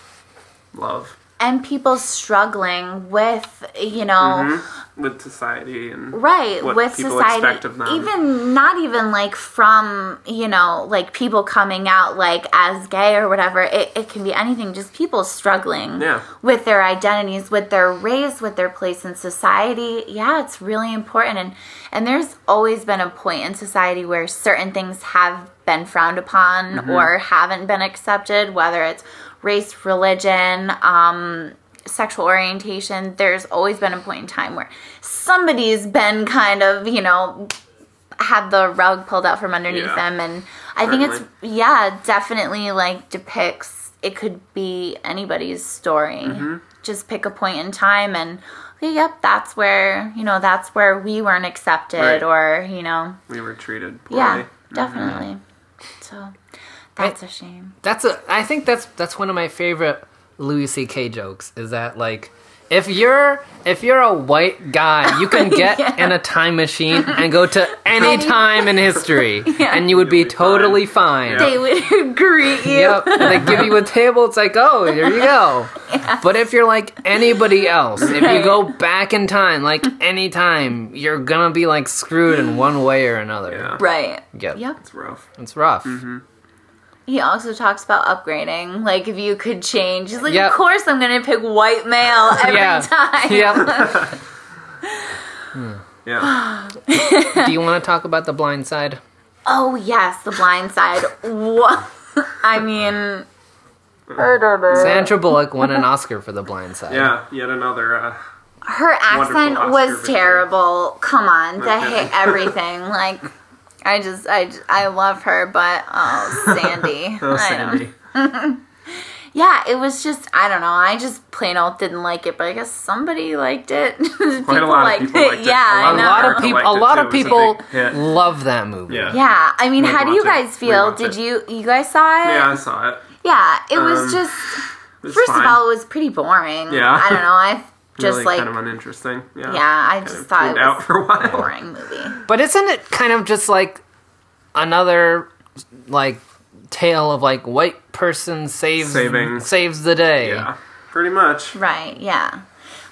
love and people struggling with you know with society and right with society expect of them. even not even like from you know like people coming out like as gay or whatever it, it can be anything just people struggling Yeah. with their identities with their race with their place in society yeah it's really important and and there's always been a point in society where certain things have been frowned upon Mm-hmm. or haven't been accepted whether it's race religion um sexual orientation, there's always been a point in time where somebody's been kind of, you know, had the rug pulled out from underneath Yeah. them. And I think it's, yeah, definitely like depicts it could be anybody's story. Mm-hmm. Just pick a point in time and okay, yep, that's where you know that's where we weren't accepted, Right. or you know, We were treated poorly. yeah, definitely. So that's a shame. That's a. I think that's that's one of my favorite Louis C.K. jokes. Is that like, if you're if you're a white guy, you can get Yeah. in a time machine and go to any time in history, and you would be You'll be totally fine. Yeah. They would greet you. Yep. And they give you a table. It's like, oh, here you go. But if you're like anybody else, if you go back in time, like any time, you're gonna be like screwed in one way or another. Yeah. Right. Yep. Yep. It's rough. It's rough. Mm-hmm. He also talks about upgrading. Like if you could change, he's like, Yep. of course I'm gonna pick white male every Yeah. time. Yep. Yeah. Do you want to talk about the blind side? Oh yes, The Blind Side. What? I mean, Sandra Bullock won an Oscar for The Blind Side. Yeah. Yet another. Uh, her accent was terrible. Come on, that Okay. hit everything. Like, I just, I, I love her, but oh, Sandy. oh, I Sandy. Yeah, it was just, I don't know. I just plain old didn't like it, but I guess somebody liked it. people Quite a lot of people liked it. Yeah, A I A know. lot of people. A lot of It was a people love that movie. Yeah. Yeah, I mean, how do you Rewatch it. guys feel? Did it. you you guys saw it? Yeah, I saw it. Yeah, it was Um, just It was first fine. of all, it was pretty boring. Yeah. I don't know. I just really like kind of uninteresting. Yeah. yeah, I Kind just thought tuned it out was for a while. boring movie. But isn't it kind of just like another like tale of like white person saves Saving. saves the day? Yeah. Pretty much. Right, yeah.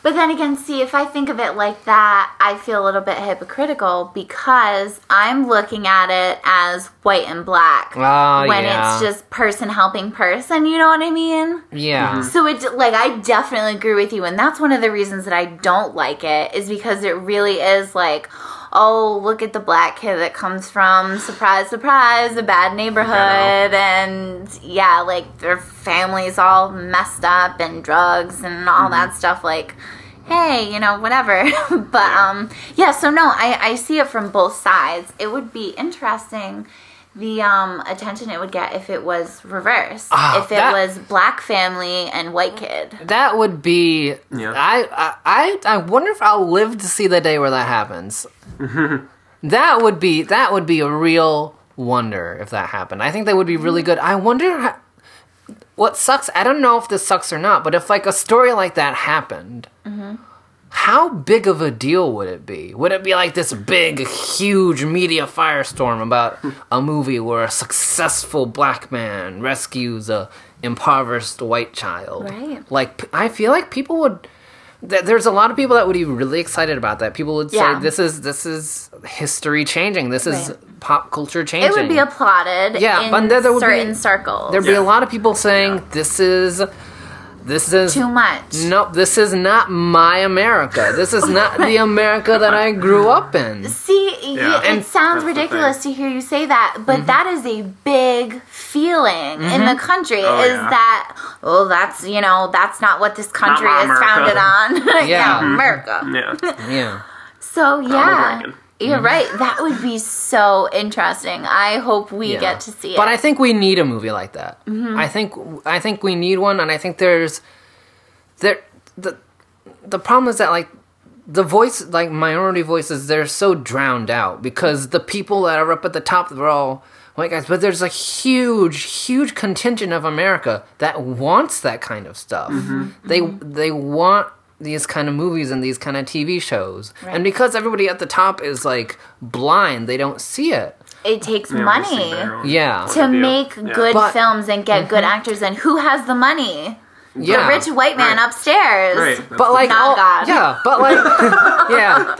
But then again, see, if I think of it like that, I feel a little bit hypocritical because I'm looking at it as white and black. Oh, when yeah. it's just person helping person, you know what I mean? Yeah. Mm-hmm. So it like I definitely agree with you, and that's one of the reasons that I don't like it is because it really is like, oh, look at the black kid that comes from surprise, surprise, a bad neighborhood, and yeah, like their family's all messed up and drugs and all that stuff. Like, hey, you know, whatever. but um, yeah. So no, I I see it from both sides. It would be interesting. The um attention it would get if it was reversed. Ah, if it that- was black family and white kid. That would be. Yeah. I, I I I wonder if I'll live to see the day where that happens. that would be that would be a real wonder if that happened. I think that would be really good. I wonder how, what sucks. I don't know if this sucks or not, but if like a story like that happened. How big of a deal would it be? Would it be like this big, huge media firestorm about a movie where a successful black man rescues a impoverished white child? Right. Like, I feel like people would. There's a lot of people that would be really excited about that. People would say, "This is this is history changing. This is Right. pop culture changing." It would be applauded Yeah, in but then there would be- certain circles. There'd be a lot of people saying, Yeah. "This is, this is Too much. Nope, this is not my America. This is not the America that I grew up in. See, y- Yeah. it sounds That's ridiculous to hear you say that, but Mm-hmm. that is a big feeling in the country. Oh, is yeah. that, oh, that's, you know, that's not what this country is America. founded on. Yeah. Mhm. America. Yeah. Yeah. So, yeah. Reagan. You're mm. right. That would be so interesting. I hope we Yeah. get to see it. But I think we need a movie like that. Mm-hmm. I think I think we need one, and I think there's there the the problem is that like the voice like minority voices they're so drowned out because the people that are up at the top they're all white guys, but there's a huge huge contingent of America that wants that kind of stuff. Mm-hmm. They mm-hmm. they want these kind of movies and these kind of TV shows. Right. And because everybody at the top is like blind, they don't see it. it takes Yeah, money. we'll see their own Yeah. to of make Yeah. good But- films and get good mm-hmm. actors and who has the money Yeah. the rich white man Right. upstairs Right. But like Not all, God. yeah, but like yeah,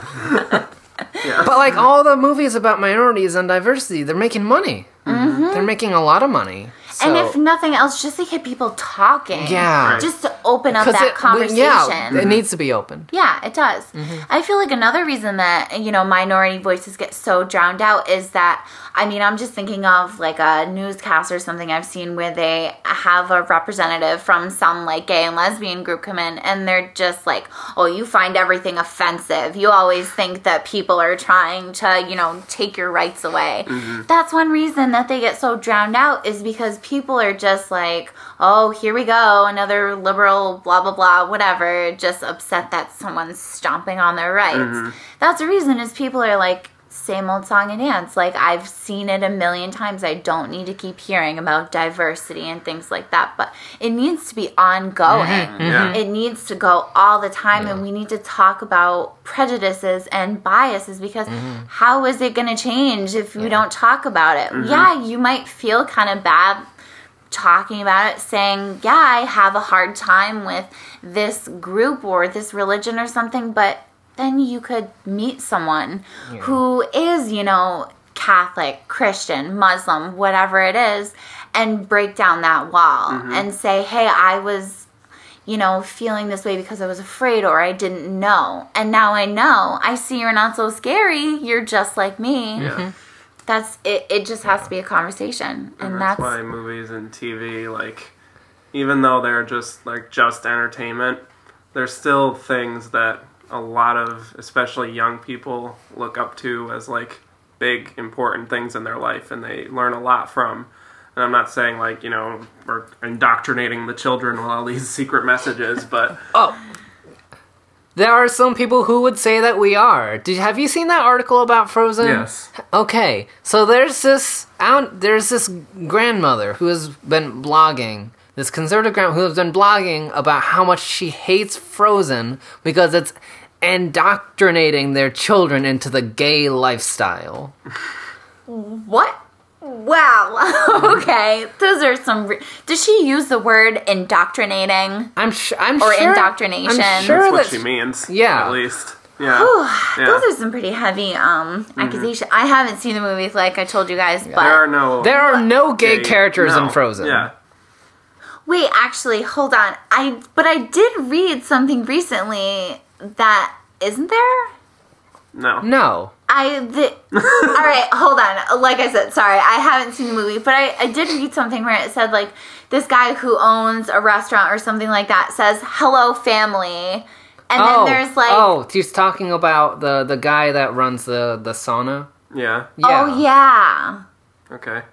yeah. but like all the movies about minorities and diversity, they're making money. Mm-hmm. They're making a lot of money. Mm-hmm. and if nothing else just to get people talking Yeah. Right. just to open up that it- conversation yeah, it needs to be open. Yeah, it does. Mm-hmm. I feel like another reason that, you know, minority voices get so drowned out is that, I mean, I'm just thinking of like a newscast or something I've seen where they have a representative from some like gay and lesbian group come in and they're just like, oh, you find everything offensive. You always think that people are trying to, you know, take your rights away. Mm-hmm. That's one reason that they get so drowned out is because people are just like, oh, here we go, another liberal, blah, blah, blah, whatever, just upset that someone's stomping on their rights. Mm-hmm. That's the reason is people are like, same old song and dance. Like I've seen it a million times. I don't need to keep hearing about diversity and things like that. But it needs to be ongoing. Mm-hmm. Yeah. It needs to go all the time, and we need to talk about prejudices and biases because mm-hmm. how is it going to change if we don't talk about it? Yeah, you might feel kind of bad talking about it, saying, Yeah, I have a hard time with this group or this religion or something, but then you could meet someone who is, you know, Catholic, Christian, Muslim, whatever it is, and break down that wall mm-hmm. and say, Hey, I was. You know, feeling this way because I was afraid or I didn't know. And now I know. I see you're not so scary. You're just like me. Yeah. Mm-hmm. That's it. It just has to be a conversation, and, And that's, that's why movies and TV, like, even though they're just like just entertainment, there's still things that a lot of, especially young people, look up to as like big important things in their life, and they learn a lot from. And I'm not saying like you know we're indoctrinating the children with all these secret messages, but Oh. There are some people who would say that we are. Did have you seen that article about Frozen? yes, Okay, so there's this out there's this grandmother who has been blogging, this conservative grandma who has been blogging about how much she hates Frozen because it's indoctrinating their children into the gay lifestyle. what? Wow. okay, those are some. Re- Does she use the word indoctrinating? I'm sure. I'm Or sure, indoctrination. I'm sure that's what that she means. yeah. at least yeah. Yeah. Those are some pretty heavy um accusations. I haven't seen the movie, like I told you guys, but there are no there are no gay, gay- characters no. in Frozen. Yeah, wait, actually, hold on. I but I did read something recently that isn't there. no, No. I the, all right. Hold on. Like I said, sorry, I haven't seen the movie, but I, I did read something where it said like this guy who owns a restaurant or something like that says "Hello, family," and oh, then there's like, oh, he's talking about the the guy that runs the the sauna. yeah, oh yeah, okay.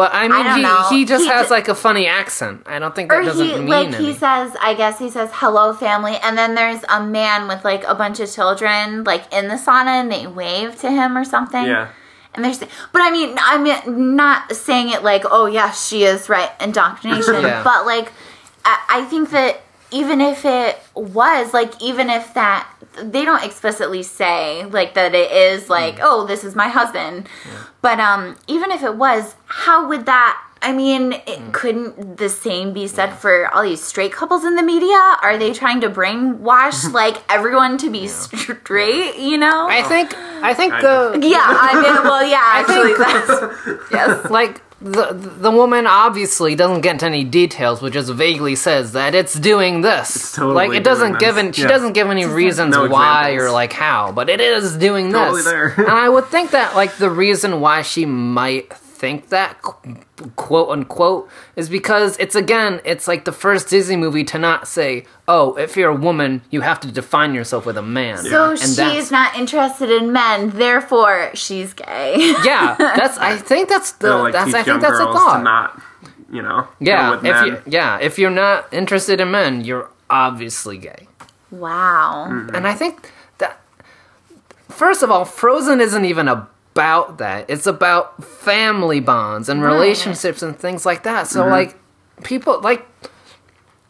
But I mean, don't he, know. he just He has ju- like a funny accent. I don't think that or doesn't he mean like any. he says, I guess he says "Hello, family," and then there's a man with like a bunch of children like in the sauna, and they wave to him or something. Yeah. And there's, but I mean, I'm not saying it like, oh yeah, she is right, indoctrination. Yeah. But like, I, I think that even if it was like, even if that they don't explicitly say like that it is like, Mm. oh, this is my husband. But um, even if it was, how would that? I mean, it, Mm. couldn't the same be said for all these straight couples in the media? Are they trying to brainwash like everyone to be straight? You know? I think I think Kind the Yeah, I mean, well, yeah, actually, think- that's yes. like the the woman obviously doesn't get into any details, but just vaguely says that it's doing this. totally like it doesn't give any, she Yeah. doesn't give any reasons no why examples. or like how, but it is doing Totally this. and I would think that like the reason why she might think that quote unquote is because it's again it's like the first Disney movie to not say oh if you're a woman you have to define yourself with a man So And she's that's- not interested in men, therefore she's gay. yeah that's I think that's the like, that's I think that's a thought to not, you know, Yeah, with if men. you yeah, if you're not interested in men, you're obviously gay. wow. And I think that first of all, Frozen isn't even about that. It's about family bonds and relationships and things like that. So mm-hmm. like people like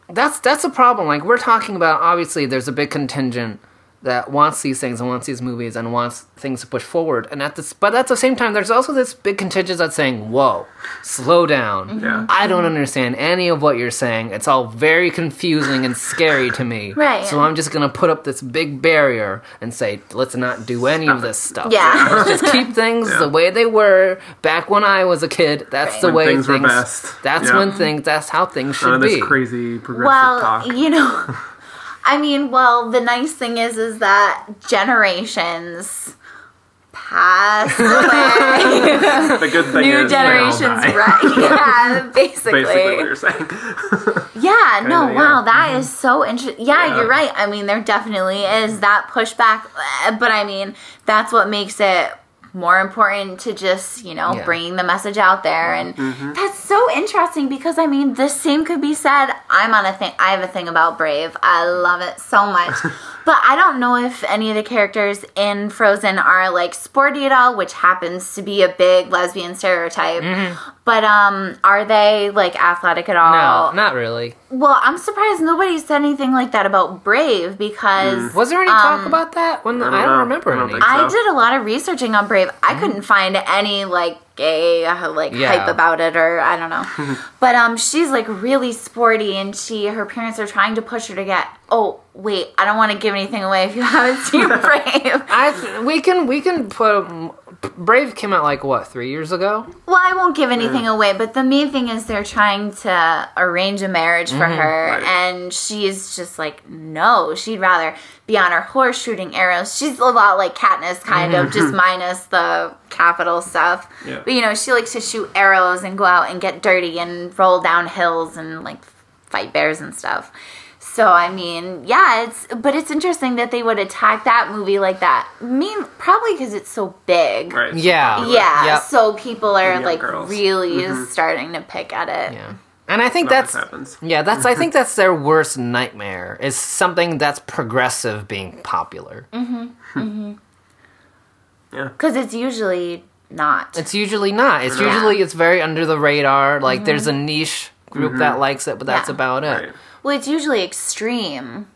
that's that's a problem. Like we're talking about obviously there's a big contingent that wants these things and wants these movies and wants things to push forward. And at this but at the same time there's also this big contingent that's saying, Whoa, slow down. Mm-hmm. Yeah. I don't understand any of what you're saying. It's all very confusing and scary to me. Right. So I'm just gonna put up this big barrier and say, let's not do any of this stuff. Yeah. Let's just keep things the way they were back when I was a kid. That's the When way things were best. That's Yeah. when things. That's how things should None of this be. crazy progressive Well, talk. you know, I mean, well, the nice thing is, is that generations pass away. the good thing New is they generations, die. right? Yeah, basically. Basically, what you're saying. Yeah, no, Kinda, wow, yeah. that is so interesting. Yeah, Yeah. you're right. I mean, there definitely is that pushback, uh, but I mean, that's what makes it more important to just you know Yeah. bringing the message out there. And Mm-hmm. that's so interesting because i mean the same could be said. I'm on a thing i have a thing about brave. I love it so much but i don't know if any of the characters in frozen are like sporty at all which happens to be a big lesbian stereotype but um are they like athletic at all Mm-hmm. No, not really. well i'm surprised nobody said anything like that about brave because Was there any talk about that? When I don't, know. remember I don't any. think I did a lot of researching on Brave. I couldn't find any like gay like Yeah. hype about it or I don't know. but um she's like really sporty and she her parents are trying to push her to get Oh, wait, I don't want to give anything away if you haven't seen Brave. I we can we can put Brave came out like what three years ago. Well, I won't give anything mm. away, but the main thing is they're trying to arrange a marriage for mm, her, Right. and she's just like, no, she'd rather be on her horse shooting arrows. She's a lot like Katniss, kind of, just minus the Capitol stuff. Yeah. But you know, she likes to shoot arrows and go out and get dirty and roll down hills and like fight bears and stuff. So I mean, yeah, it's but it's interesting that they would attack that movie like that. I mean, probably because it's so big. Right. Yeah. Yeah, Yep. so people are young like girls. really Mm-hmm. starting to pick at it. Yeah. And I think That that's happens. yeah, that's I think that's their worst nightmare is something that's progressive being popular. Mhm. Mhm. Yeah. Because it's usually not. It's usually not. It's Yeah. usually it's very under the radar. Like there's a niche group that likes it, but that's Yeah. about it. Right. Well, it's usually extreme.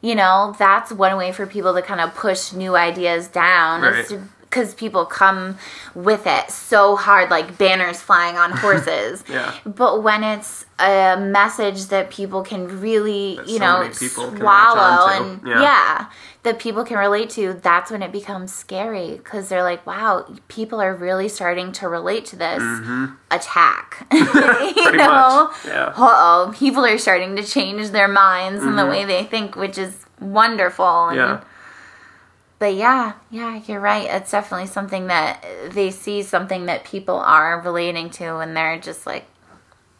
You know, that's one way for people to kind of push new ideas down. Right. Because people come with it so hard, like banners flying on horses. Yeah. But when it's a message that people can really, That you so know, swallow and Yeah. yeah. that people can relate to, that's when it becomes scary because they're like, wow, people are really starting to relate to this attack. you Mm-hmm. Know? much. Yeah. Uh oh, people are starting to change their minds and the way they think, which is wonderful. And, Mm-hmm. Yeah. But yeah, yeah, you're right. It's definitely something that they see something that people are relating to, and they're just like,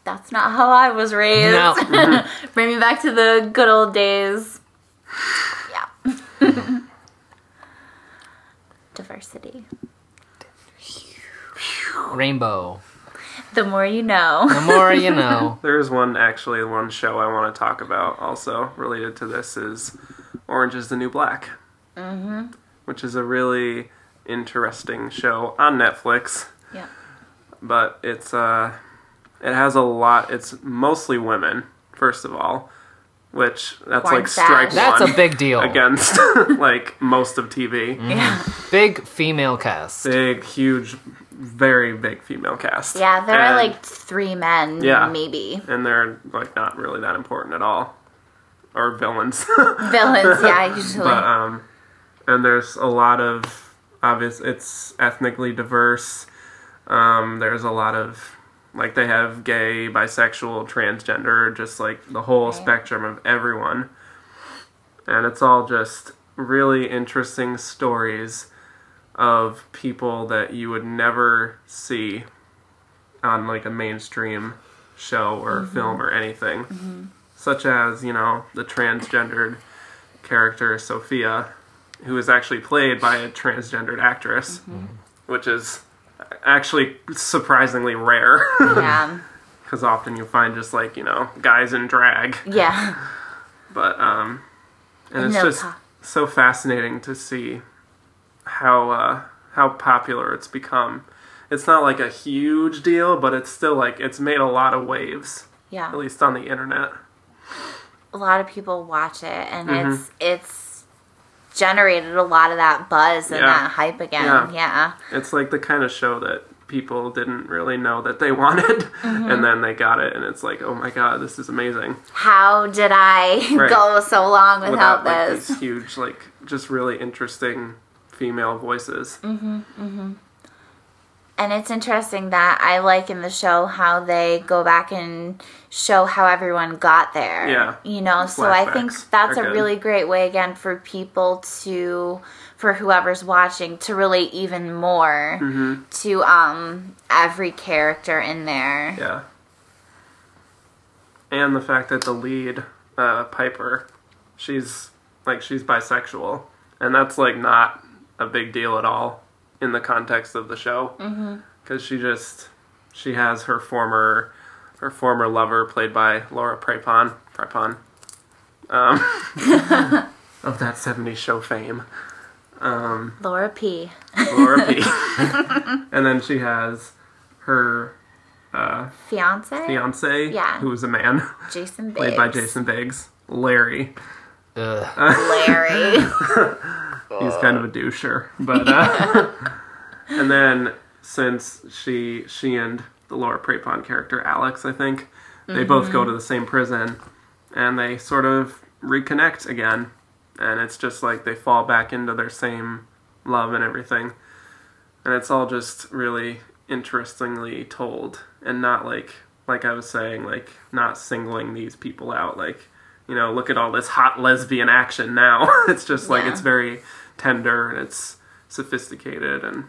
"That's not how I was raised." No. Bring me back to the good old days. Yeah. Diversity. Rainbow. The more you know. The more you know. There's one actually one show I want to talk about also related to this is Orange is the New Black, mm-hmm. which is a really interesting show on Netflix. Yeah. But it's uh, it has a lot. It's mostly women, first of all, which that's Porn like strike stash. That's one a big deal. against like most of TV. Yeah. Big female cast. Big, huge, very big female cast. Yeah, there are And- like three men, Yeah. maybe. and they're like not really that important at all, or villains. Villains, yeah, usually. but um, and there's a lot of obvious. It's ethnically diverse. Um, there's a lot of like they have gay, bisexual, transgender, just like the whole Right. spectrum of everyone, and it's all just really interesting stories of people that you would never see on like a mainstream show or film or anything such as you know the transgendered character Sophia, who is actually played by a transgendered actress, which is actually surprisingly rare yeah. because often you find just like you know guys in drag, Yeah. but um, and it's No just pa- so fascinating to see how uh, how popular it's become. It's not like a huge deal, but it's still like it's made a lot of waves, Yeah. at least on the internet. a lot of people watch it and Mm-hmm. it's it's generated a lot of that buzz and Yeah. that hype again. Yeah. Yeah. It's like the kind of show that people didn't really know that they wanted, Mm-hmm. and then they got it, and it's like, oh my god, this is amazing. How did I Right. go so long without, like this? these huge, like just really interesting female voices. Mm. And it's interesting that I like in the show how they go back and show how everyone got there. Yeah. You know, so I think that's a good. really great way again for people to for whoever's watching to relate even more Mm-hmm. to um every character in there. Yeah, and the fact that the lead uh, Piper, she's like she's bisexual, and that's like not a big deal at all in the context of the show mm-hmm. because she just she has her former her former lover played by Laura Prepon Prepon um, of that 70s show fame um, Laura P. Laura P and then she has her uh, Fiance? fiance Yeah. who is a man Jason Biggs. played by Jason Biggs Larry Ugh. Larry. He's kind of a doucher but uh, and then since she she and the Laura Prepon character Alex I think they both go to the same prison and they sort of reconnect again and it's just like they fall back into their same love and everything. And it's all just really interestingly told and not like like I was saying like not singling these people out like you know look at all this hot lesbian action now. It's just like Yeah. it's very tender and it's sophisticated and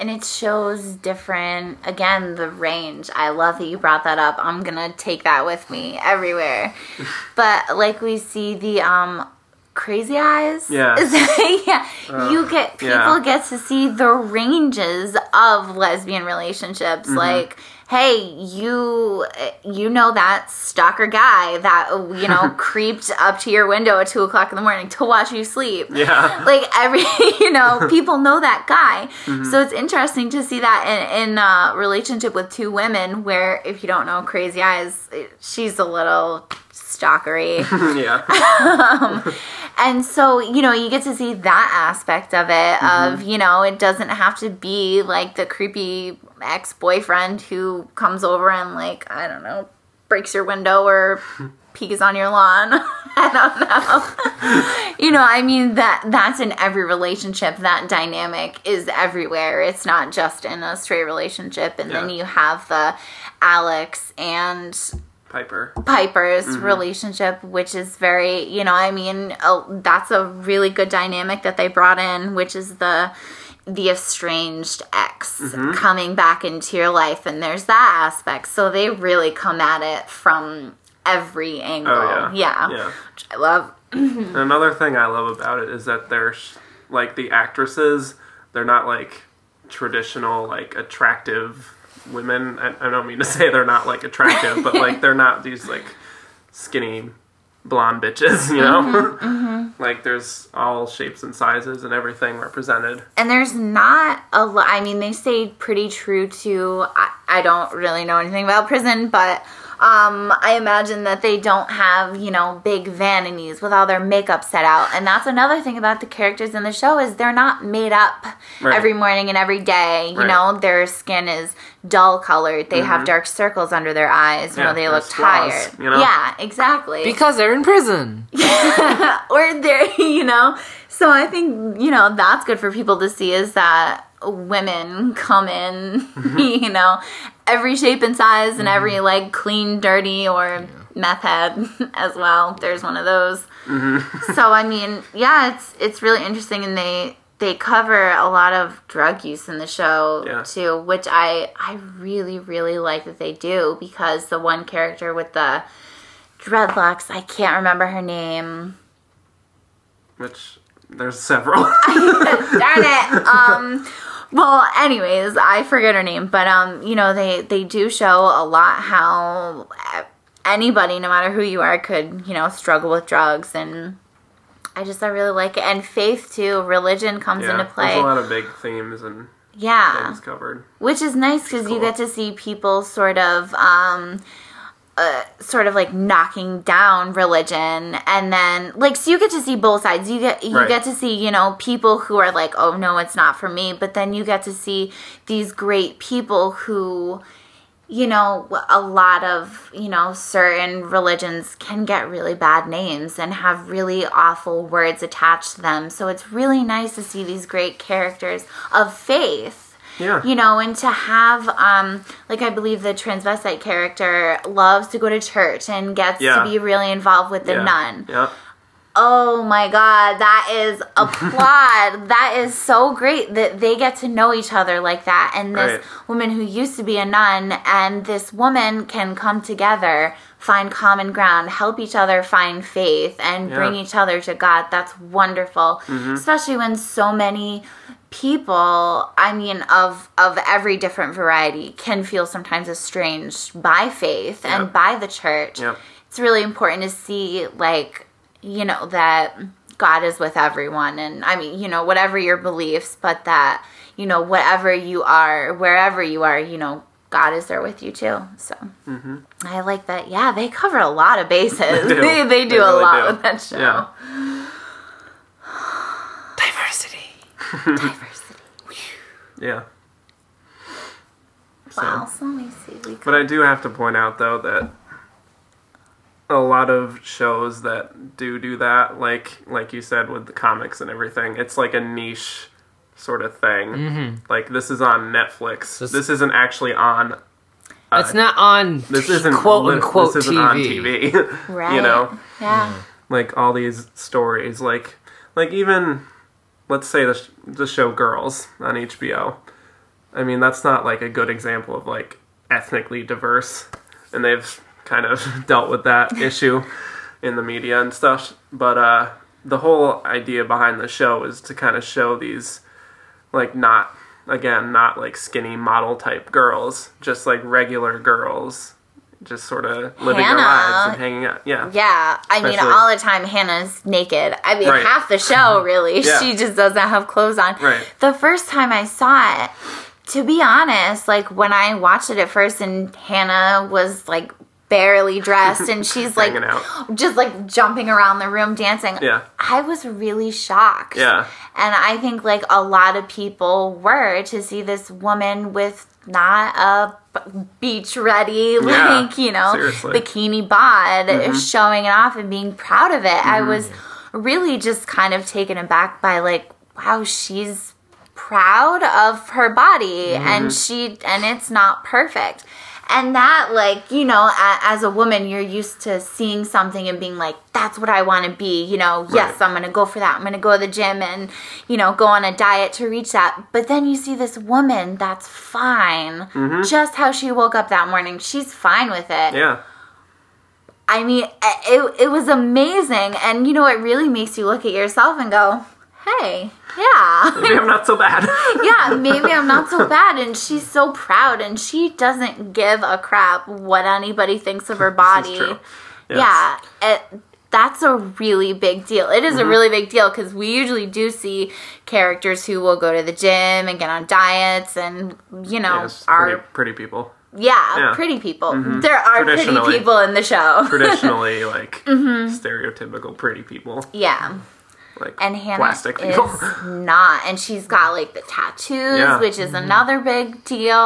and it shows different again the range. I love that you brought that up. I'm gonna take that with me everywhere. But like we see the um crazy eyes? Yeah. Yeah. You get people yeah. get to see the ranges of lesbian relationships. Mm-hmm. like hey you you know that stalker guy that you know creeped up to your window at two o'clock in the morning to watch you sleep. Yeah. Like every you know people know that guy. Mm-hmm. So it's interesting to see that in, in a relationship with two women where if you don't know crazy eyes she's a little stalkery. Yeah. Um, and so you know you get to see that aspect of it of mm-hmm. you know it doesn't have to be like the creepy ex-boyfriend who comes over and like i don't know breaks your window or peeks on your lawn. I don't know. You know i mean that that's in every relationship. That dynamic is everywhere. It's not just in a straight relationship. And then you have the alex and Piper Piper's Mm-hmm. relationship, which is very, you know, I mean, uh, that's a really good dynamic that they brought in, which is the the estranged ex Mm-hmm. coming back into your life, and there's that aspect. So they really come at it from every angle. oh yeah yeah, yeah which I love. And another thing I love about it is that they're sh- like the actresses. They're not like traditional like attractive women. I, I don't mean to say they're not like attractive, but like they're not these like skinny blonde bitches. You know, mm-hmm, mm-hmm. like there's all shapes and sizes and everything represented. and there's not a lot i mean they stayed pretty true to I, I don't really know anything about prison but um, i imagine that they don't have you know big vanities with all their makeup set out and that's another thing about the characters in the show is they're not made up Right. every morning and every day you Right. know their skin is dull colored they have dark circles under their eyes you Yeah, know they look squaws, tired you know? yeah exactly Because they're in prison. or they're you know so i think you know that's good for people to see is that women come in Mm-hmm. you know every shape and size and every like clean dirty or meth head as well there's one of those Mm-hmm. so i mean yeah it's it's really interesting and they they cover a lot of drug use in the show Yeah. too which i i really really like that they do because the one character with the dreadlocks i can't remember her name Which there's several. darn it um well anyways i forget her name but um you know they they do show a lot how anybody no matter who you are could you know struggle with drugs and i just i really like it. And faith too. Religion comes yeah, into there's play. a lot of big themes and yeah. things covered. which is nice because you get to see people sort of um uh, sort of like knocking down religion. And then like so you get to see both sides. You get you Right. get to see you know people who are like oh no it's not for me. But then you get to see these great people who you know a lot of you know certain religions can get really bad names and have really awful words attached to them. So it's really nice to see these great characters of faith Yeah. you know and to have um like i believe the transvestite character loves to go to church and gets Yeah. to be really involved with the yeah. nun Yeah. oh my god that is applaud that is so great that they get to know each other like that and this Right. woman who used to be a nun and this woman can come together find common ground help each other find faith and Yeah. bring each other to god that's wonderful especially when so many people i mean of of every different variety can feel sometimes estranged by faith and by the church Yep. it's really important to see like you know that god is with everyone and i mean you know whatever your beliefs but that you know whatever you are wherever you are you know god is there with you too so i like that yeah they cover a lot of bases Mm-hmm. do. they, they do They a really lot do. with that show Yeah. Diversity. diversity Yeah. So- wow so let me see we But I do have to point out though that a lot of shows that do do that, like like you said with the comics and everything, it's like a niche sort of thing. Like this is on Netflix. This- This, isn't actually on. uh, It's not on This isn't quote unquote This isn't TV. on TV. right you know, yeah like all these stories, like like even let's say the sh- the show Girls on HBO. I mean, that's not like a good example of like ethnically diverse, and they've kind of dealt with that issue in the media and stuff. But uh, the whole idea behind the show is to kind of show these like not again not like skinny model type girls, just like regular girls, just sort of living Hannah. their lives and hanging out. Yeah, Yeah, I mean, all the time Hannah's naked. I mean, Right. half the show, really. Yeah. She just doesn't have clothes on. Right. The first time I saw it, to be honest, like when I watched it at first and Hannah was like barely dressed and she's like out. just like jumping around the room dancing. Yeah. I was really shocked. Yeah. And I think like a lot of people were to see this woman with not a beach ready, Yeah, like, you know, seriously. bikini bod Mm-hmm. showing it off and being proud of it. I was really just kind of taken aback by like, wow, she's proud of her body Mm-hmm. and she and it's not perfect. And that, like, you know, as a woman, you're used to seeing something and being like, that's what I want to be. You know, yes, I'm going to go for that. I'm going to go to the gym and, you know, go on a diet to reach that. But then you see this woman that's fine, mm-hmm. just how she woke up that morning. She's fine with it. Yeah. I mean, it, it was amazing. And, you know, it really makes you look at yourself and go, hey, yeah. Maybe I'm not so bad. yeah, maybe I'm not so bad. And she's so proud, and she doesn't give a crap what anybody thinks of her body. Yes. Yeah, it, that's a really big deal. It is Mm-hmm. a really big deal because we usually do see characters who will go to the gym and get on diets, and you know, Yes, are pretty, pretty people. yeah, Yeah. Mm-hmm. pretty people. There are pretty people in the show. Traditionally, like Mm-hmm. stereotypical pretty people, yeah. Like and Hannah plastic is people. not, and she's got like the tattoos, Yeah. Mm-hmm. which is another big deal.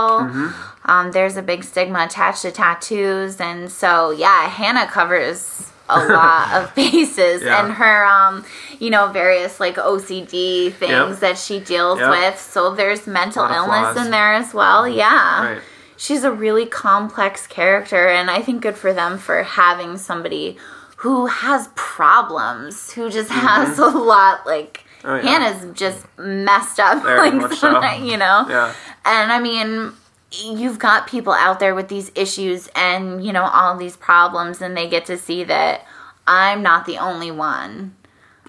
Um, there's a big stigma attached to tattoos, and so yeah, Hannah covers a lot of bases, Yeah. and her, um, you know, various like OCD things Yep. that she deals Yep. with. So there's mental illness flaws. in there as well. Yeah, right. she's a really complex character and i think good for them for having somebody who has problems who just has a lot like Mm-hmm. Oh, yeah. hannah's just messed up Very like so. you know Yeah. and i mean you've got people out there with these issues and you know all these problems and they get to see that i'm not the only one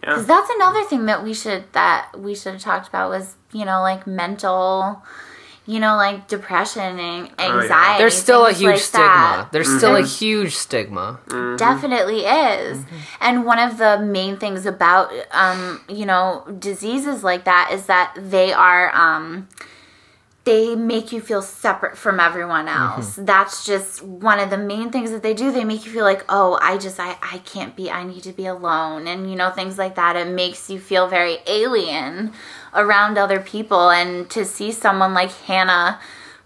Yeah. because that's another thing that we should that we should have talked about was you know like mental you know like depression and Oh, yeah. anxiety There's still a huge like stigma. that. There's still a huge stigma. definitely is Mm-hmm. and one of the main things about um you know diseases like that is that they are um they make you feel separate from everyone Mm-hmm. else that's just one of the main things that they do they make you feel like oh i just i i can't be i need to be alone and you know things like that it makes you feel very alien around other people. And to see someone like hannah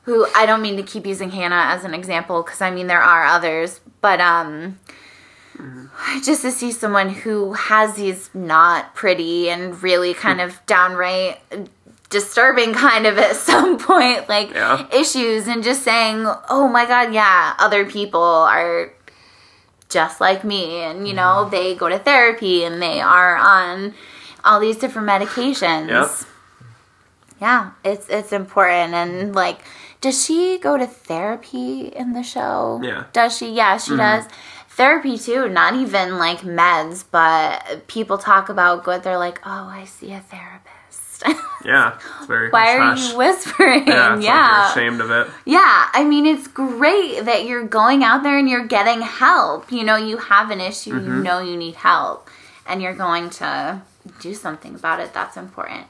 who i don't mean to keep using hannah as an example because i mean there are others but um just to see someone who has these not pretty and really kind of downright disturbing kind of at some point like Yeah. issues and just saying oh my god yeah other people are just like me. And you know they go to therapy and they are on all these different medications Yep. yeah it's it's important and like does she go to therapy in the show Yeah. does she yeah she does therapy too not even like meds but people talk about good they're like oh i see a therapist Yeah, it's very Why are you whispering? Yeah, yeah. like ashamed of it. Yeah, I mean, it's great that you're going out there and you're getting help. You know, you have an issue, Mm-hmm. you know you need help, and you're going to do something about it. That's important.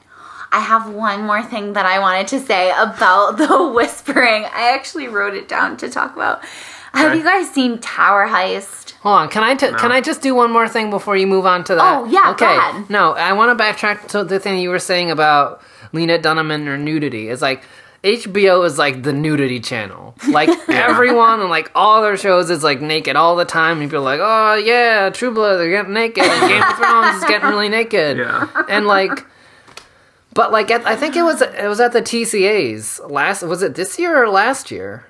I have one more thing that I wanted to say about the whispering. I actually wrote it down to talk about. Have you guys seen Tower Heist? Hold on, can I t- can I just do one more thing before you move on to that? Oh, yeah, go Okay. ahead. No, I want to backtrack to the thing you were saying about Lena Dunham and her nudity. It's like HBO is like the nudity channel. Like everyone and like all their shows is like naked all the time. And people are like, oh yeah, True Blood, they're getting naked. And Game of Thrones is getting really naked. Yeah. And like, but like at, I think it was it was at the TCAs last. Was it this year or last year?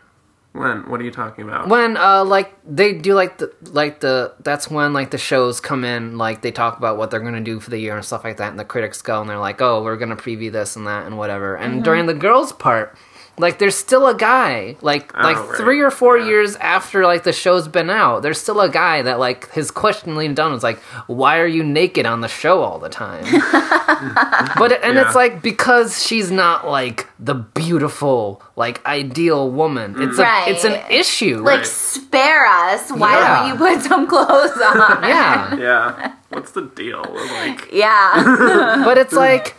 When? What are you talking about? when uh like they do like the like the that's when like the shows come in like they talk about what they're gonna do for the year and stuff like that and the critics go and they're like oh we're gonna preview this and that and whatever and during the girls part like there's still a guy like oh, like right. three or four Yeah. years after like the show's been out there's still a guy that like his question leaned down was like why are you naked on the show all the time but and Yeah. it's like because she's not like the beautiful like ideal woman mm. it's a it's an issue Like, Right. spare us. Why Yeah. don't you put some clothes on? yeah Yeah. What's the deal? Like, Yeah. but it's like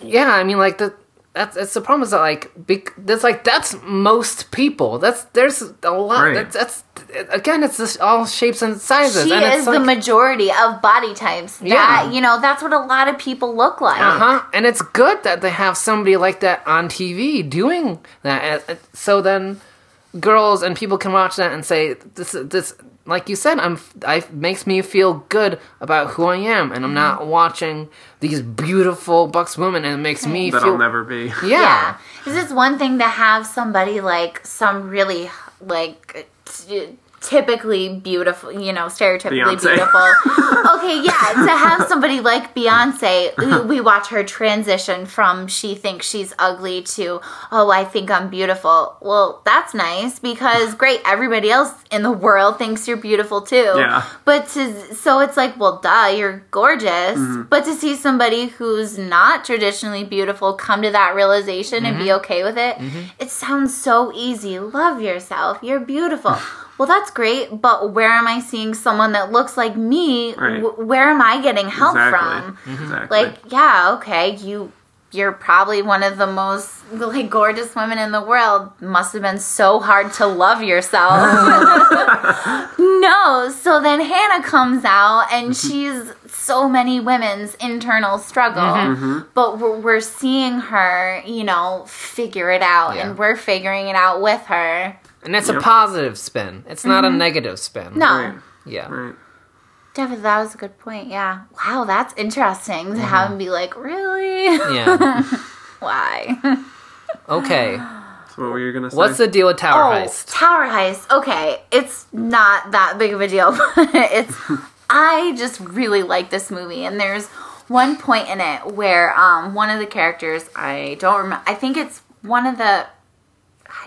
yeah i mean like the that's it's the problem is that like bec- that's like that's most people that's there's a lot Right. that's that's again it's just all shapes and sizes she and is it's the like, majority of body types. That, Yeah. you know, that's what a lot of people look like. uh-huh and it's good that they have somebody like that on tv doing that And- and so then girls and people can watch that and say this this like you said i'm i makes me feel good about who i am and i'm not mm-hmm. watching these beautiful bucks women and it makes me that feel I'll never be. yeah. Yeah. Is this one thing to have somebody like some really like t- typically beautiful, you know, stereotypically Beyonce. beautiful. okay, yeah, to have somebody like Beyonce, we- we watch her transition from she thinks she's ugly to oh, I think I'm beautiful. Well, that's nice because great, everybody else in the world thinks you're beautiful too. Yeah. But to so it's like, well, duh, you're gorgeous. Mm-hmm. But to see somebody who's not traditionally beautiful come to that realization and be mm-hmm. okay with it, mm-hmm. it sounds so easy. Love yourself. You're beautiful. well, that's great, but where am I seeing someone that looks like me? Right. Wh- where am I getting help Exactly. from? Mm-hmm. Exactly. Like, yeah, okay, you you're probably one of the most like gorgeous women in the world. Must have been so hard to love yourself. no, so then Hannah comes out and mm-hmm. she's so many women's internal struggle. Mm-hmm. But we're, we're seeing her, you know, figure it out Yeah. and we're figuring it out with her. And it's a positive spin. It's not a negative spin. No. Right. Yeah. Right. David, that was a good point. Yeah. Wow, that's interesting to have him be like, really? Yeah. Why? Okay. So what were you gonna say? What's the deal with Tower Oh, Heist? Tower Heist. Okay, it's not that big of a deal, but it's. I just really like this movie, and there's one point in it where um, one of the characters, I don't remember. I think it's one of the.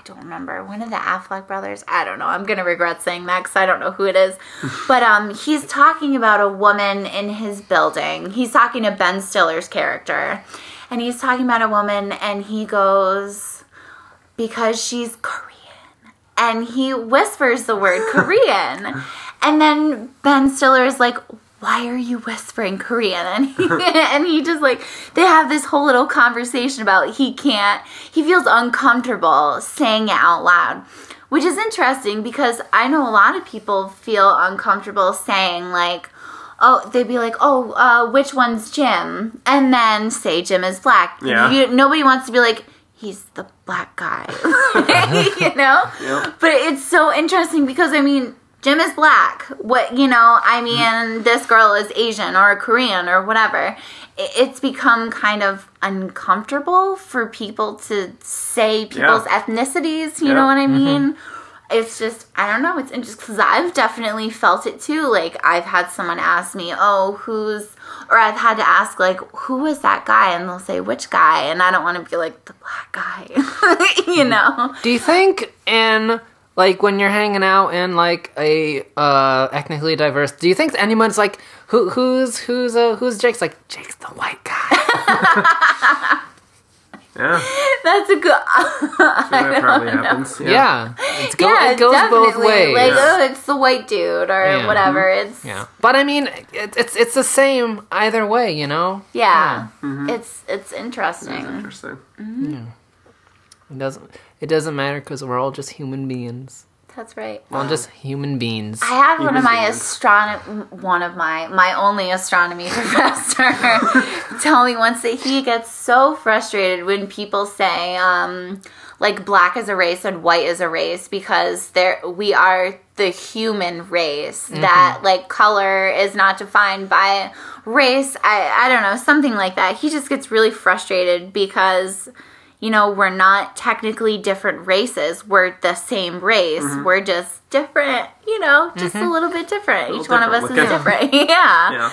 I don't remember one of the Affleck brothers. I don't know. I'm gonna regret saying that because I don't know who it is. but um, he's talking about a woman in his building. He's talking to Ben Stiller's character, and he's talking about a woman, and he goes, because she's Korean. And he whispers the word Korean. And then Ben Stiller is like, why are you whispering Korean? And he, and he just like, they have this whole little conversation about he can't, he feels uncomfortable saying it out loud. Which is interesting because I know a lot of people feel uncomfortable saying, like, oh, they'd be like, oh, uh, which one's Jim? And then say Jim is black. Yeah. You- nobody wants to be like, he's the black guy, you know? Yep. But it's so interesting because, I mean, Jim is black. What, you know, I mean, this girl is Asian or Korean or whatever. It's become kind of uncomfortable for people to say people's Yeah. ethnicities, you Yeah. know what I mm-hmm. mean? it's just I don't know. It's interesting because I've definitely felt it too. Like I've had someone ask me, "Oh, who's?" Or I've had to ask, like, "Who was that guy?" And they'll say, "Which guy?" And I don't want to be like the black guy, you mm-hmm. know? Do you think in like when you're hanging out in like a uh ethnically diverse do you think anyone's like who who's who's uh who's jake's like jake's the white guy Yeah, That's a good. that probably happens. Yeah. yeah, it's go, yeah, it goes definitely. both ways Like, Yeah. oh, it's the white dude or Yeah. whatever. It's yeah but i mean it, it's it's the same either way you know yeah. It's it's interesting. Interesting. Yeah, it doesn't it doesn't matter because we're all just human beings That's right. we're all just human beings I had one of my astronomy, one of my my only astronomy professor, tell me once that he gets so frustrated when people say, um, like black is a race and white is a race because there we are the human race that like color is not defined by race. I I don't know something like that. He just gets really frustrated because you know, we're not technically different races. We're the same race. We're just different, you know, just a little bit different. Each little one of us different is different. yeah. Yeah.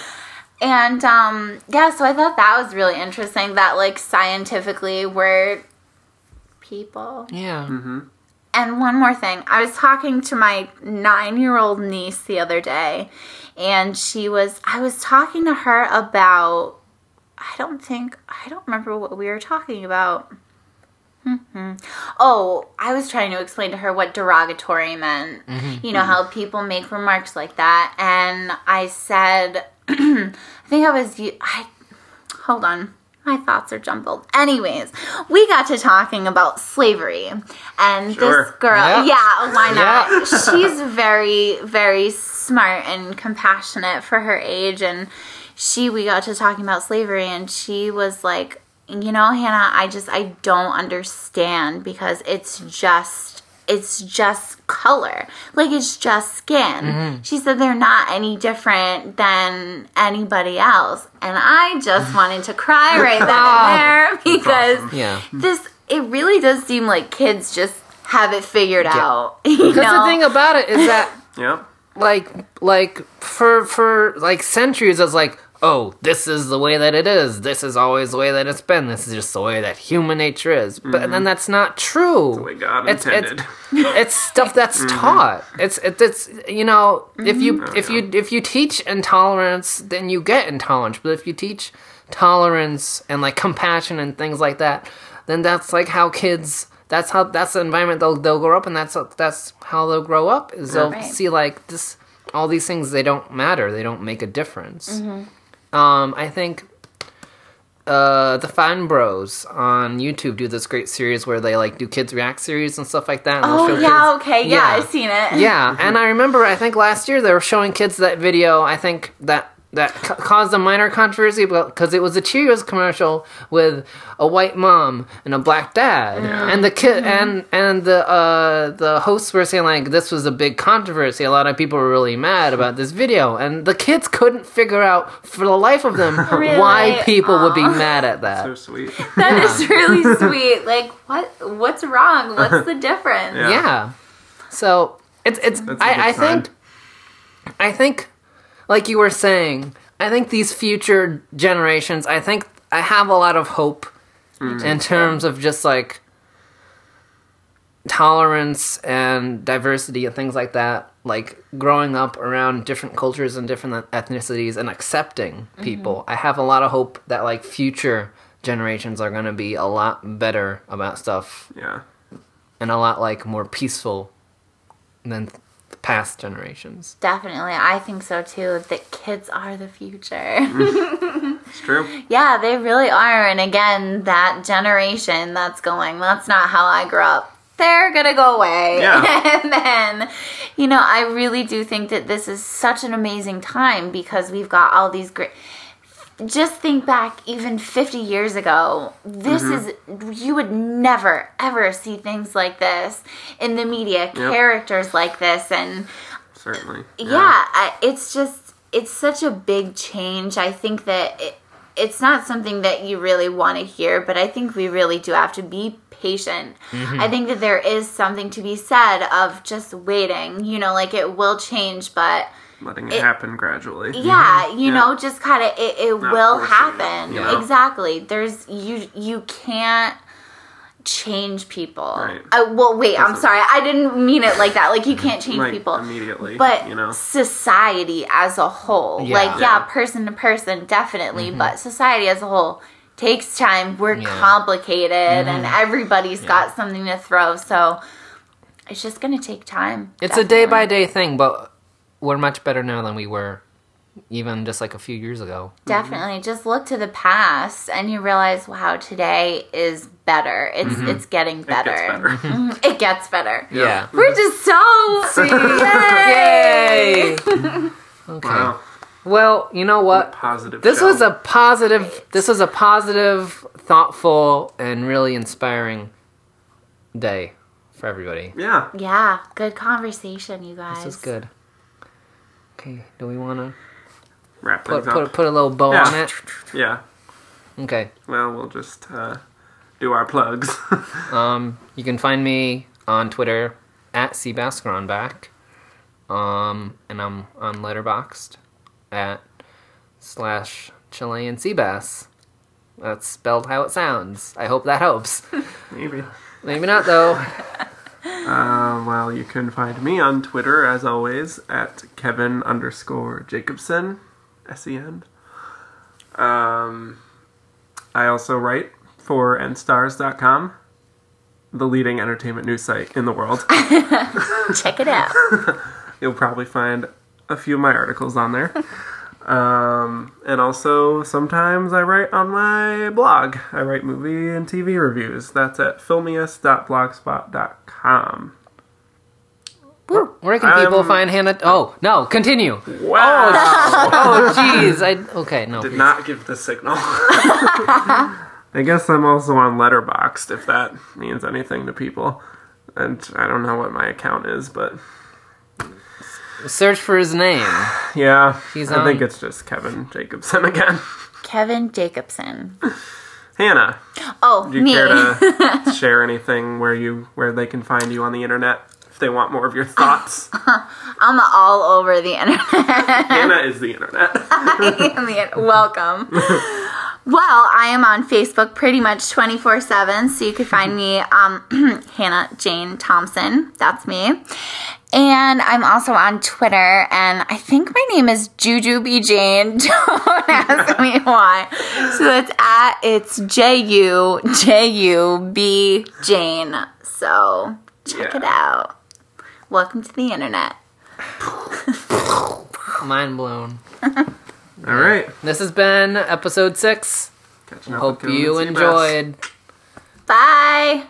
And um yeah, so I thought that was really interesting that like scientifically we're people. yeah mm-hmm. And one more thing, I was talking to my nine year old niece the other day, and she was, I was talking to her about, I don't think, I don't remember what we were talking about. Hmm Oh, I was trying to explain to her what derogatory meant. You know, how people make remarks like that. And I said, I think I was, I, hold on. My thoughts are jumbled. Anyways, we got to talking about slavery, and Sure. this girl, Yeah. yeah, why not? Yeah. She's very, very smart and compassionate for her age, and she, we got to talking about slavery, and she was like, you know, Hannah, I just, I don't understand because it's just, it's just color. Like it's just skin. Mm-hmm. She said they're not any different than anybody else. And I just wanted to cry right then and there because awesome. yeah this, it really does seem like kids just have it figured out. You because the thing about it is that Yep. like like for for like centuries it's like oh this is the way that it is. This is always the way that it's been. This is just the way that human nature is. But then mm-hmm. that's not true. The way God it's, intended. it's, it's stuff that's mm-hmm. taught. It's it, it's you know if you mm-hmm. if oh, you if you teach intolerance then you get intolerance. But if you teach tolerance and like compassion and things like that then that's like how kids that's how that's the environment they'll they'll grow up and that's that's how they'll grow up is they'll Right. see like this all these things they don't matter. They don't make a difference um i think uh the Fine Bros on YouTube do this great series where they like do kids react series and stuff like that. and Oh, yeah, kids- okay. Yeah, Yeah. I've seen it. yeah, and I remember I think last year they were showing kids that video. I think that that ca- caused a minor controversy because it was a Cheerios commercial with a white mom and a black dad, and the kid and and the uh, the hosts were saying like this was a big controversy. A lot of people were really mad about this video, and the kids couldn't figure out for the life of them Really? why people would be mad at that. So sweet. That is really sweet. Like, what? What's wrong? What's the difference? Yeah. yeah. So it's it's That's a I, I think I think like you were saying, I think these future generations, I think I have a lot of hope in terms of just like tolerance and diversity and things like that. Like growing up around different cultures and different ethnicities and accepting mm-hmm. people i have a lot of hope that like future generations are going to be a lot better about stuff Yeah. and a lot like more peaceful than past generations. Definitely. I think so too. That kids are the future. Mm. It's true. yeah, they really are. And again, that generation that's going, that's not how I grew up. They're gonna go away. Yeah. and then, you know, I really do think that this is such an amazing time because we've got all these great. Just think back, even 50 years ago, this mm-hmm. is, you would never, ever see things like this in the media, characters like this, and Certainly. yeah, I, it's just it's such a big change. I think that it, it's not something that you really want to hear, but I think we really do have to be patient. Mm-hmm. I think that there is something to be said of just waiting. You know, like it will change, but Letting it, happen gradually. yeah, mm-hmm. you Yeah. know, just kind of it, it will forcing it, happen. you know? Exactly. There's you you can't change people. Right. Uh, well, wait, I'm Doesn't- sorry. I didn't mean it like that. Like you can't change like people. immediately. But you know, society as a whole, Yeah. like yeah, Yeah. person to person, definitely, mm-hmm. but society as a whole takes time. We're Yeah. complicated, and mm-hmm. everybody's got something to throw. So it's just gonna take time. It's a day by day thing, but we're much better now than we were even just like a few years ago. Definitely, just look to the past, and you realize, wow, today is better. It's it's getting better. it gets better. Mhm, It gets better. Yeah. We're just so yay! Yay! okay. wow, Well, you know what? positive. This show. was a positive. This was a positive, thoughtful, and really inspiring day for everybody. yeah. Yeah, good conversation, you guys. This is good. Okay, do we want to Wrap put things put up. put a little bow Yeah. on it? Yeah. Okay. Well, we'll just uh, do our plugs. Um, you can find me on Twitter at cbascronback. Um, and I'm on Letterboxd at slash Chilean Seabass. That's spelled how it sounds. I hope that helps. Maybe. Maybe not though. Uh, well, you can find me on Twitter as always at Kevin underscore Jacobson, S E N. Um, I also write for enstarz.com, the leading entertainment news site in the world. Check it out. You'll probably find a few of my articles on there. Um, and also, sometimes I write on my blog. I write movie and TV reviews. That's at filmius.blogspot.com. Where can people Um, find Hannah? Oh no, continue. Wow! Oh jeez. I okay no. Did not give the signal. I guess I'm also on Letterboxd, if that means anything to people. And I don't know what my account is, but Search for his name. yeah, He's I think it's just Kevin Jacobson again. Kevin Jacobson. Hannah, Oh, do you me. care to share anything where you where they can find you on the internet if they want more of your thoughts? I'm all over the internet. Hannah is the internet. Welcome. Well, I am on Facebook pretty much 24 7, so you can find me, um, Hannah Jane Thompson. That's me. And I'm also on Twitter, and I think my name is Jujubee Jane. Don't ask me why. So it's at, it's J U J U B Jane. So check Yeah. it out. Welcome to the internet. Mind blown. All right. This has been episode six. Catching up Hope with you enjoyed. Bye.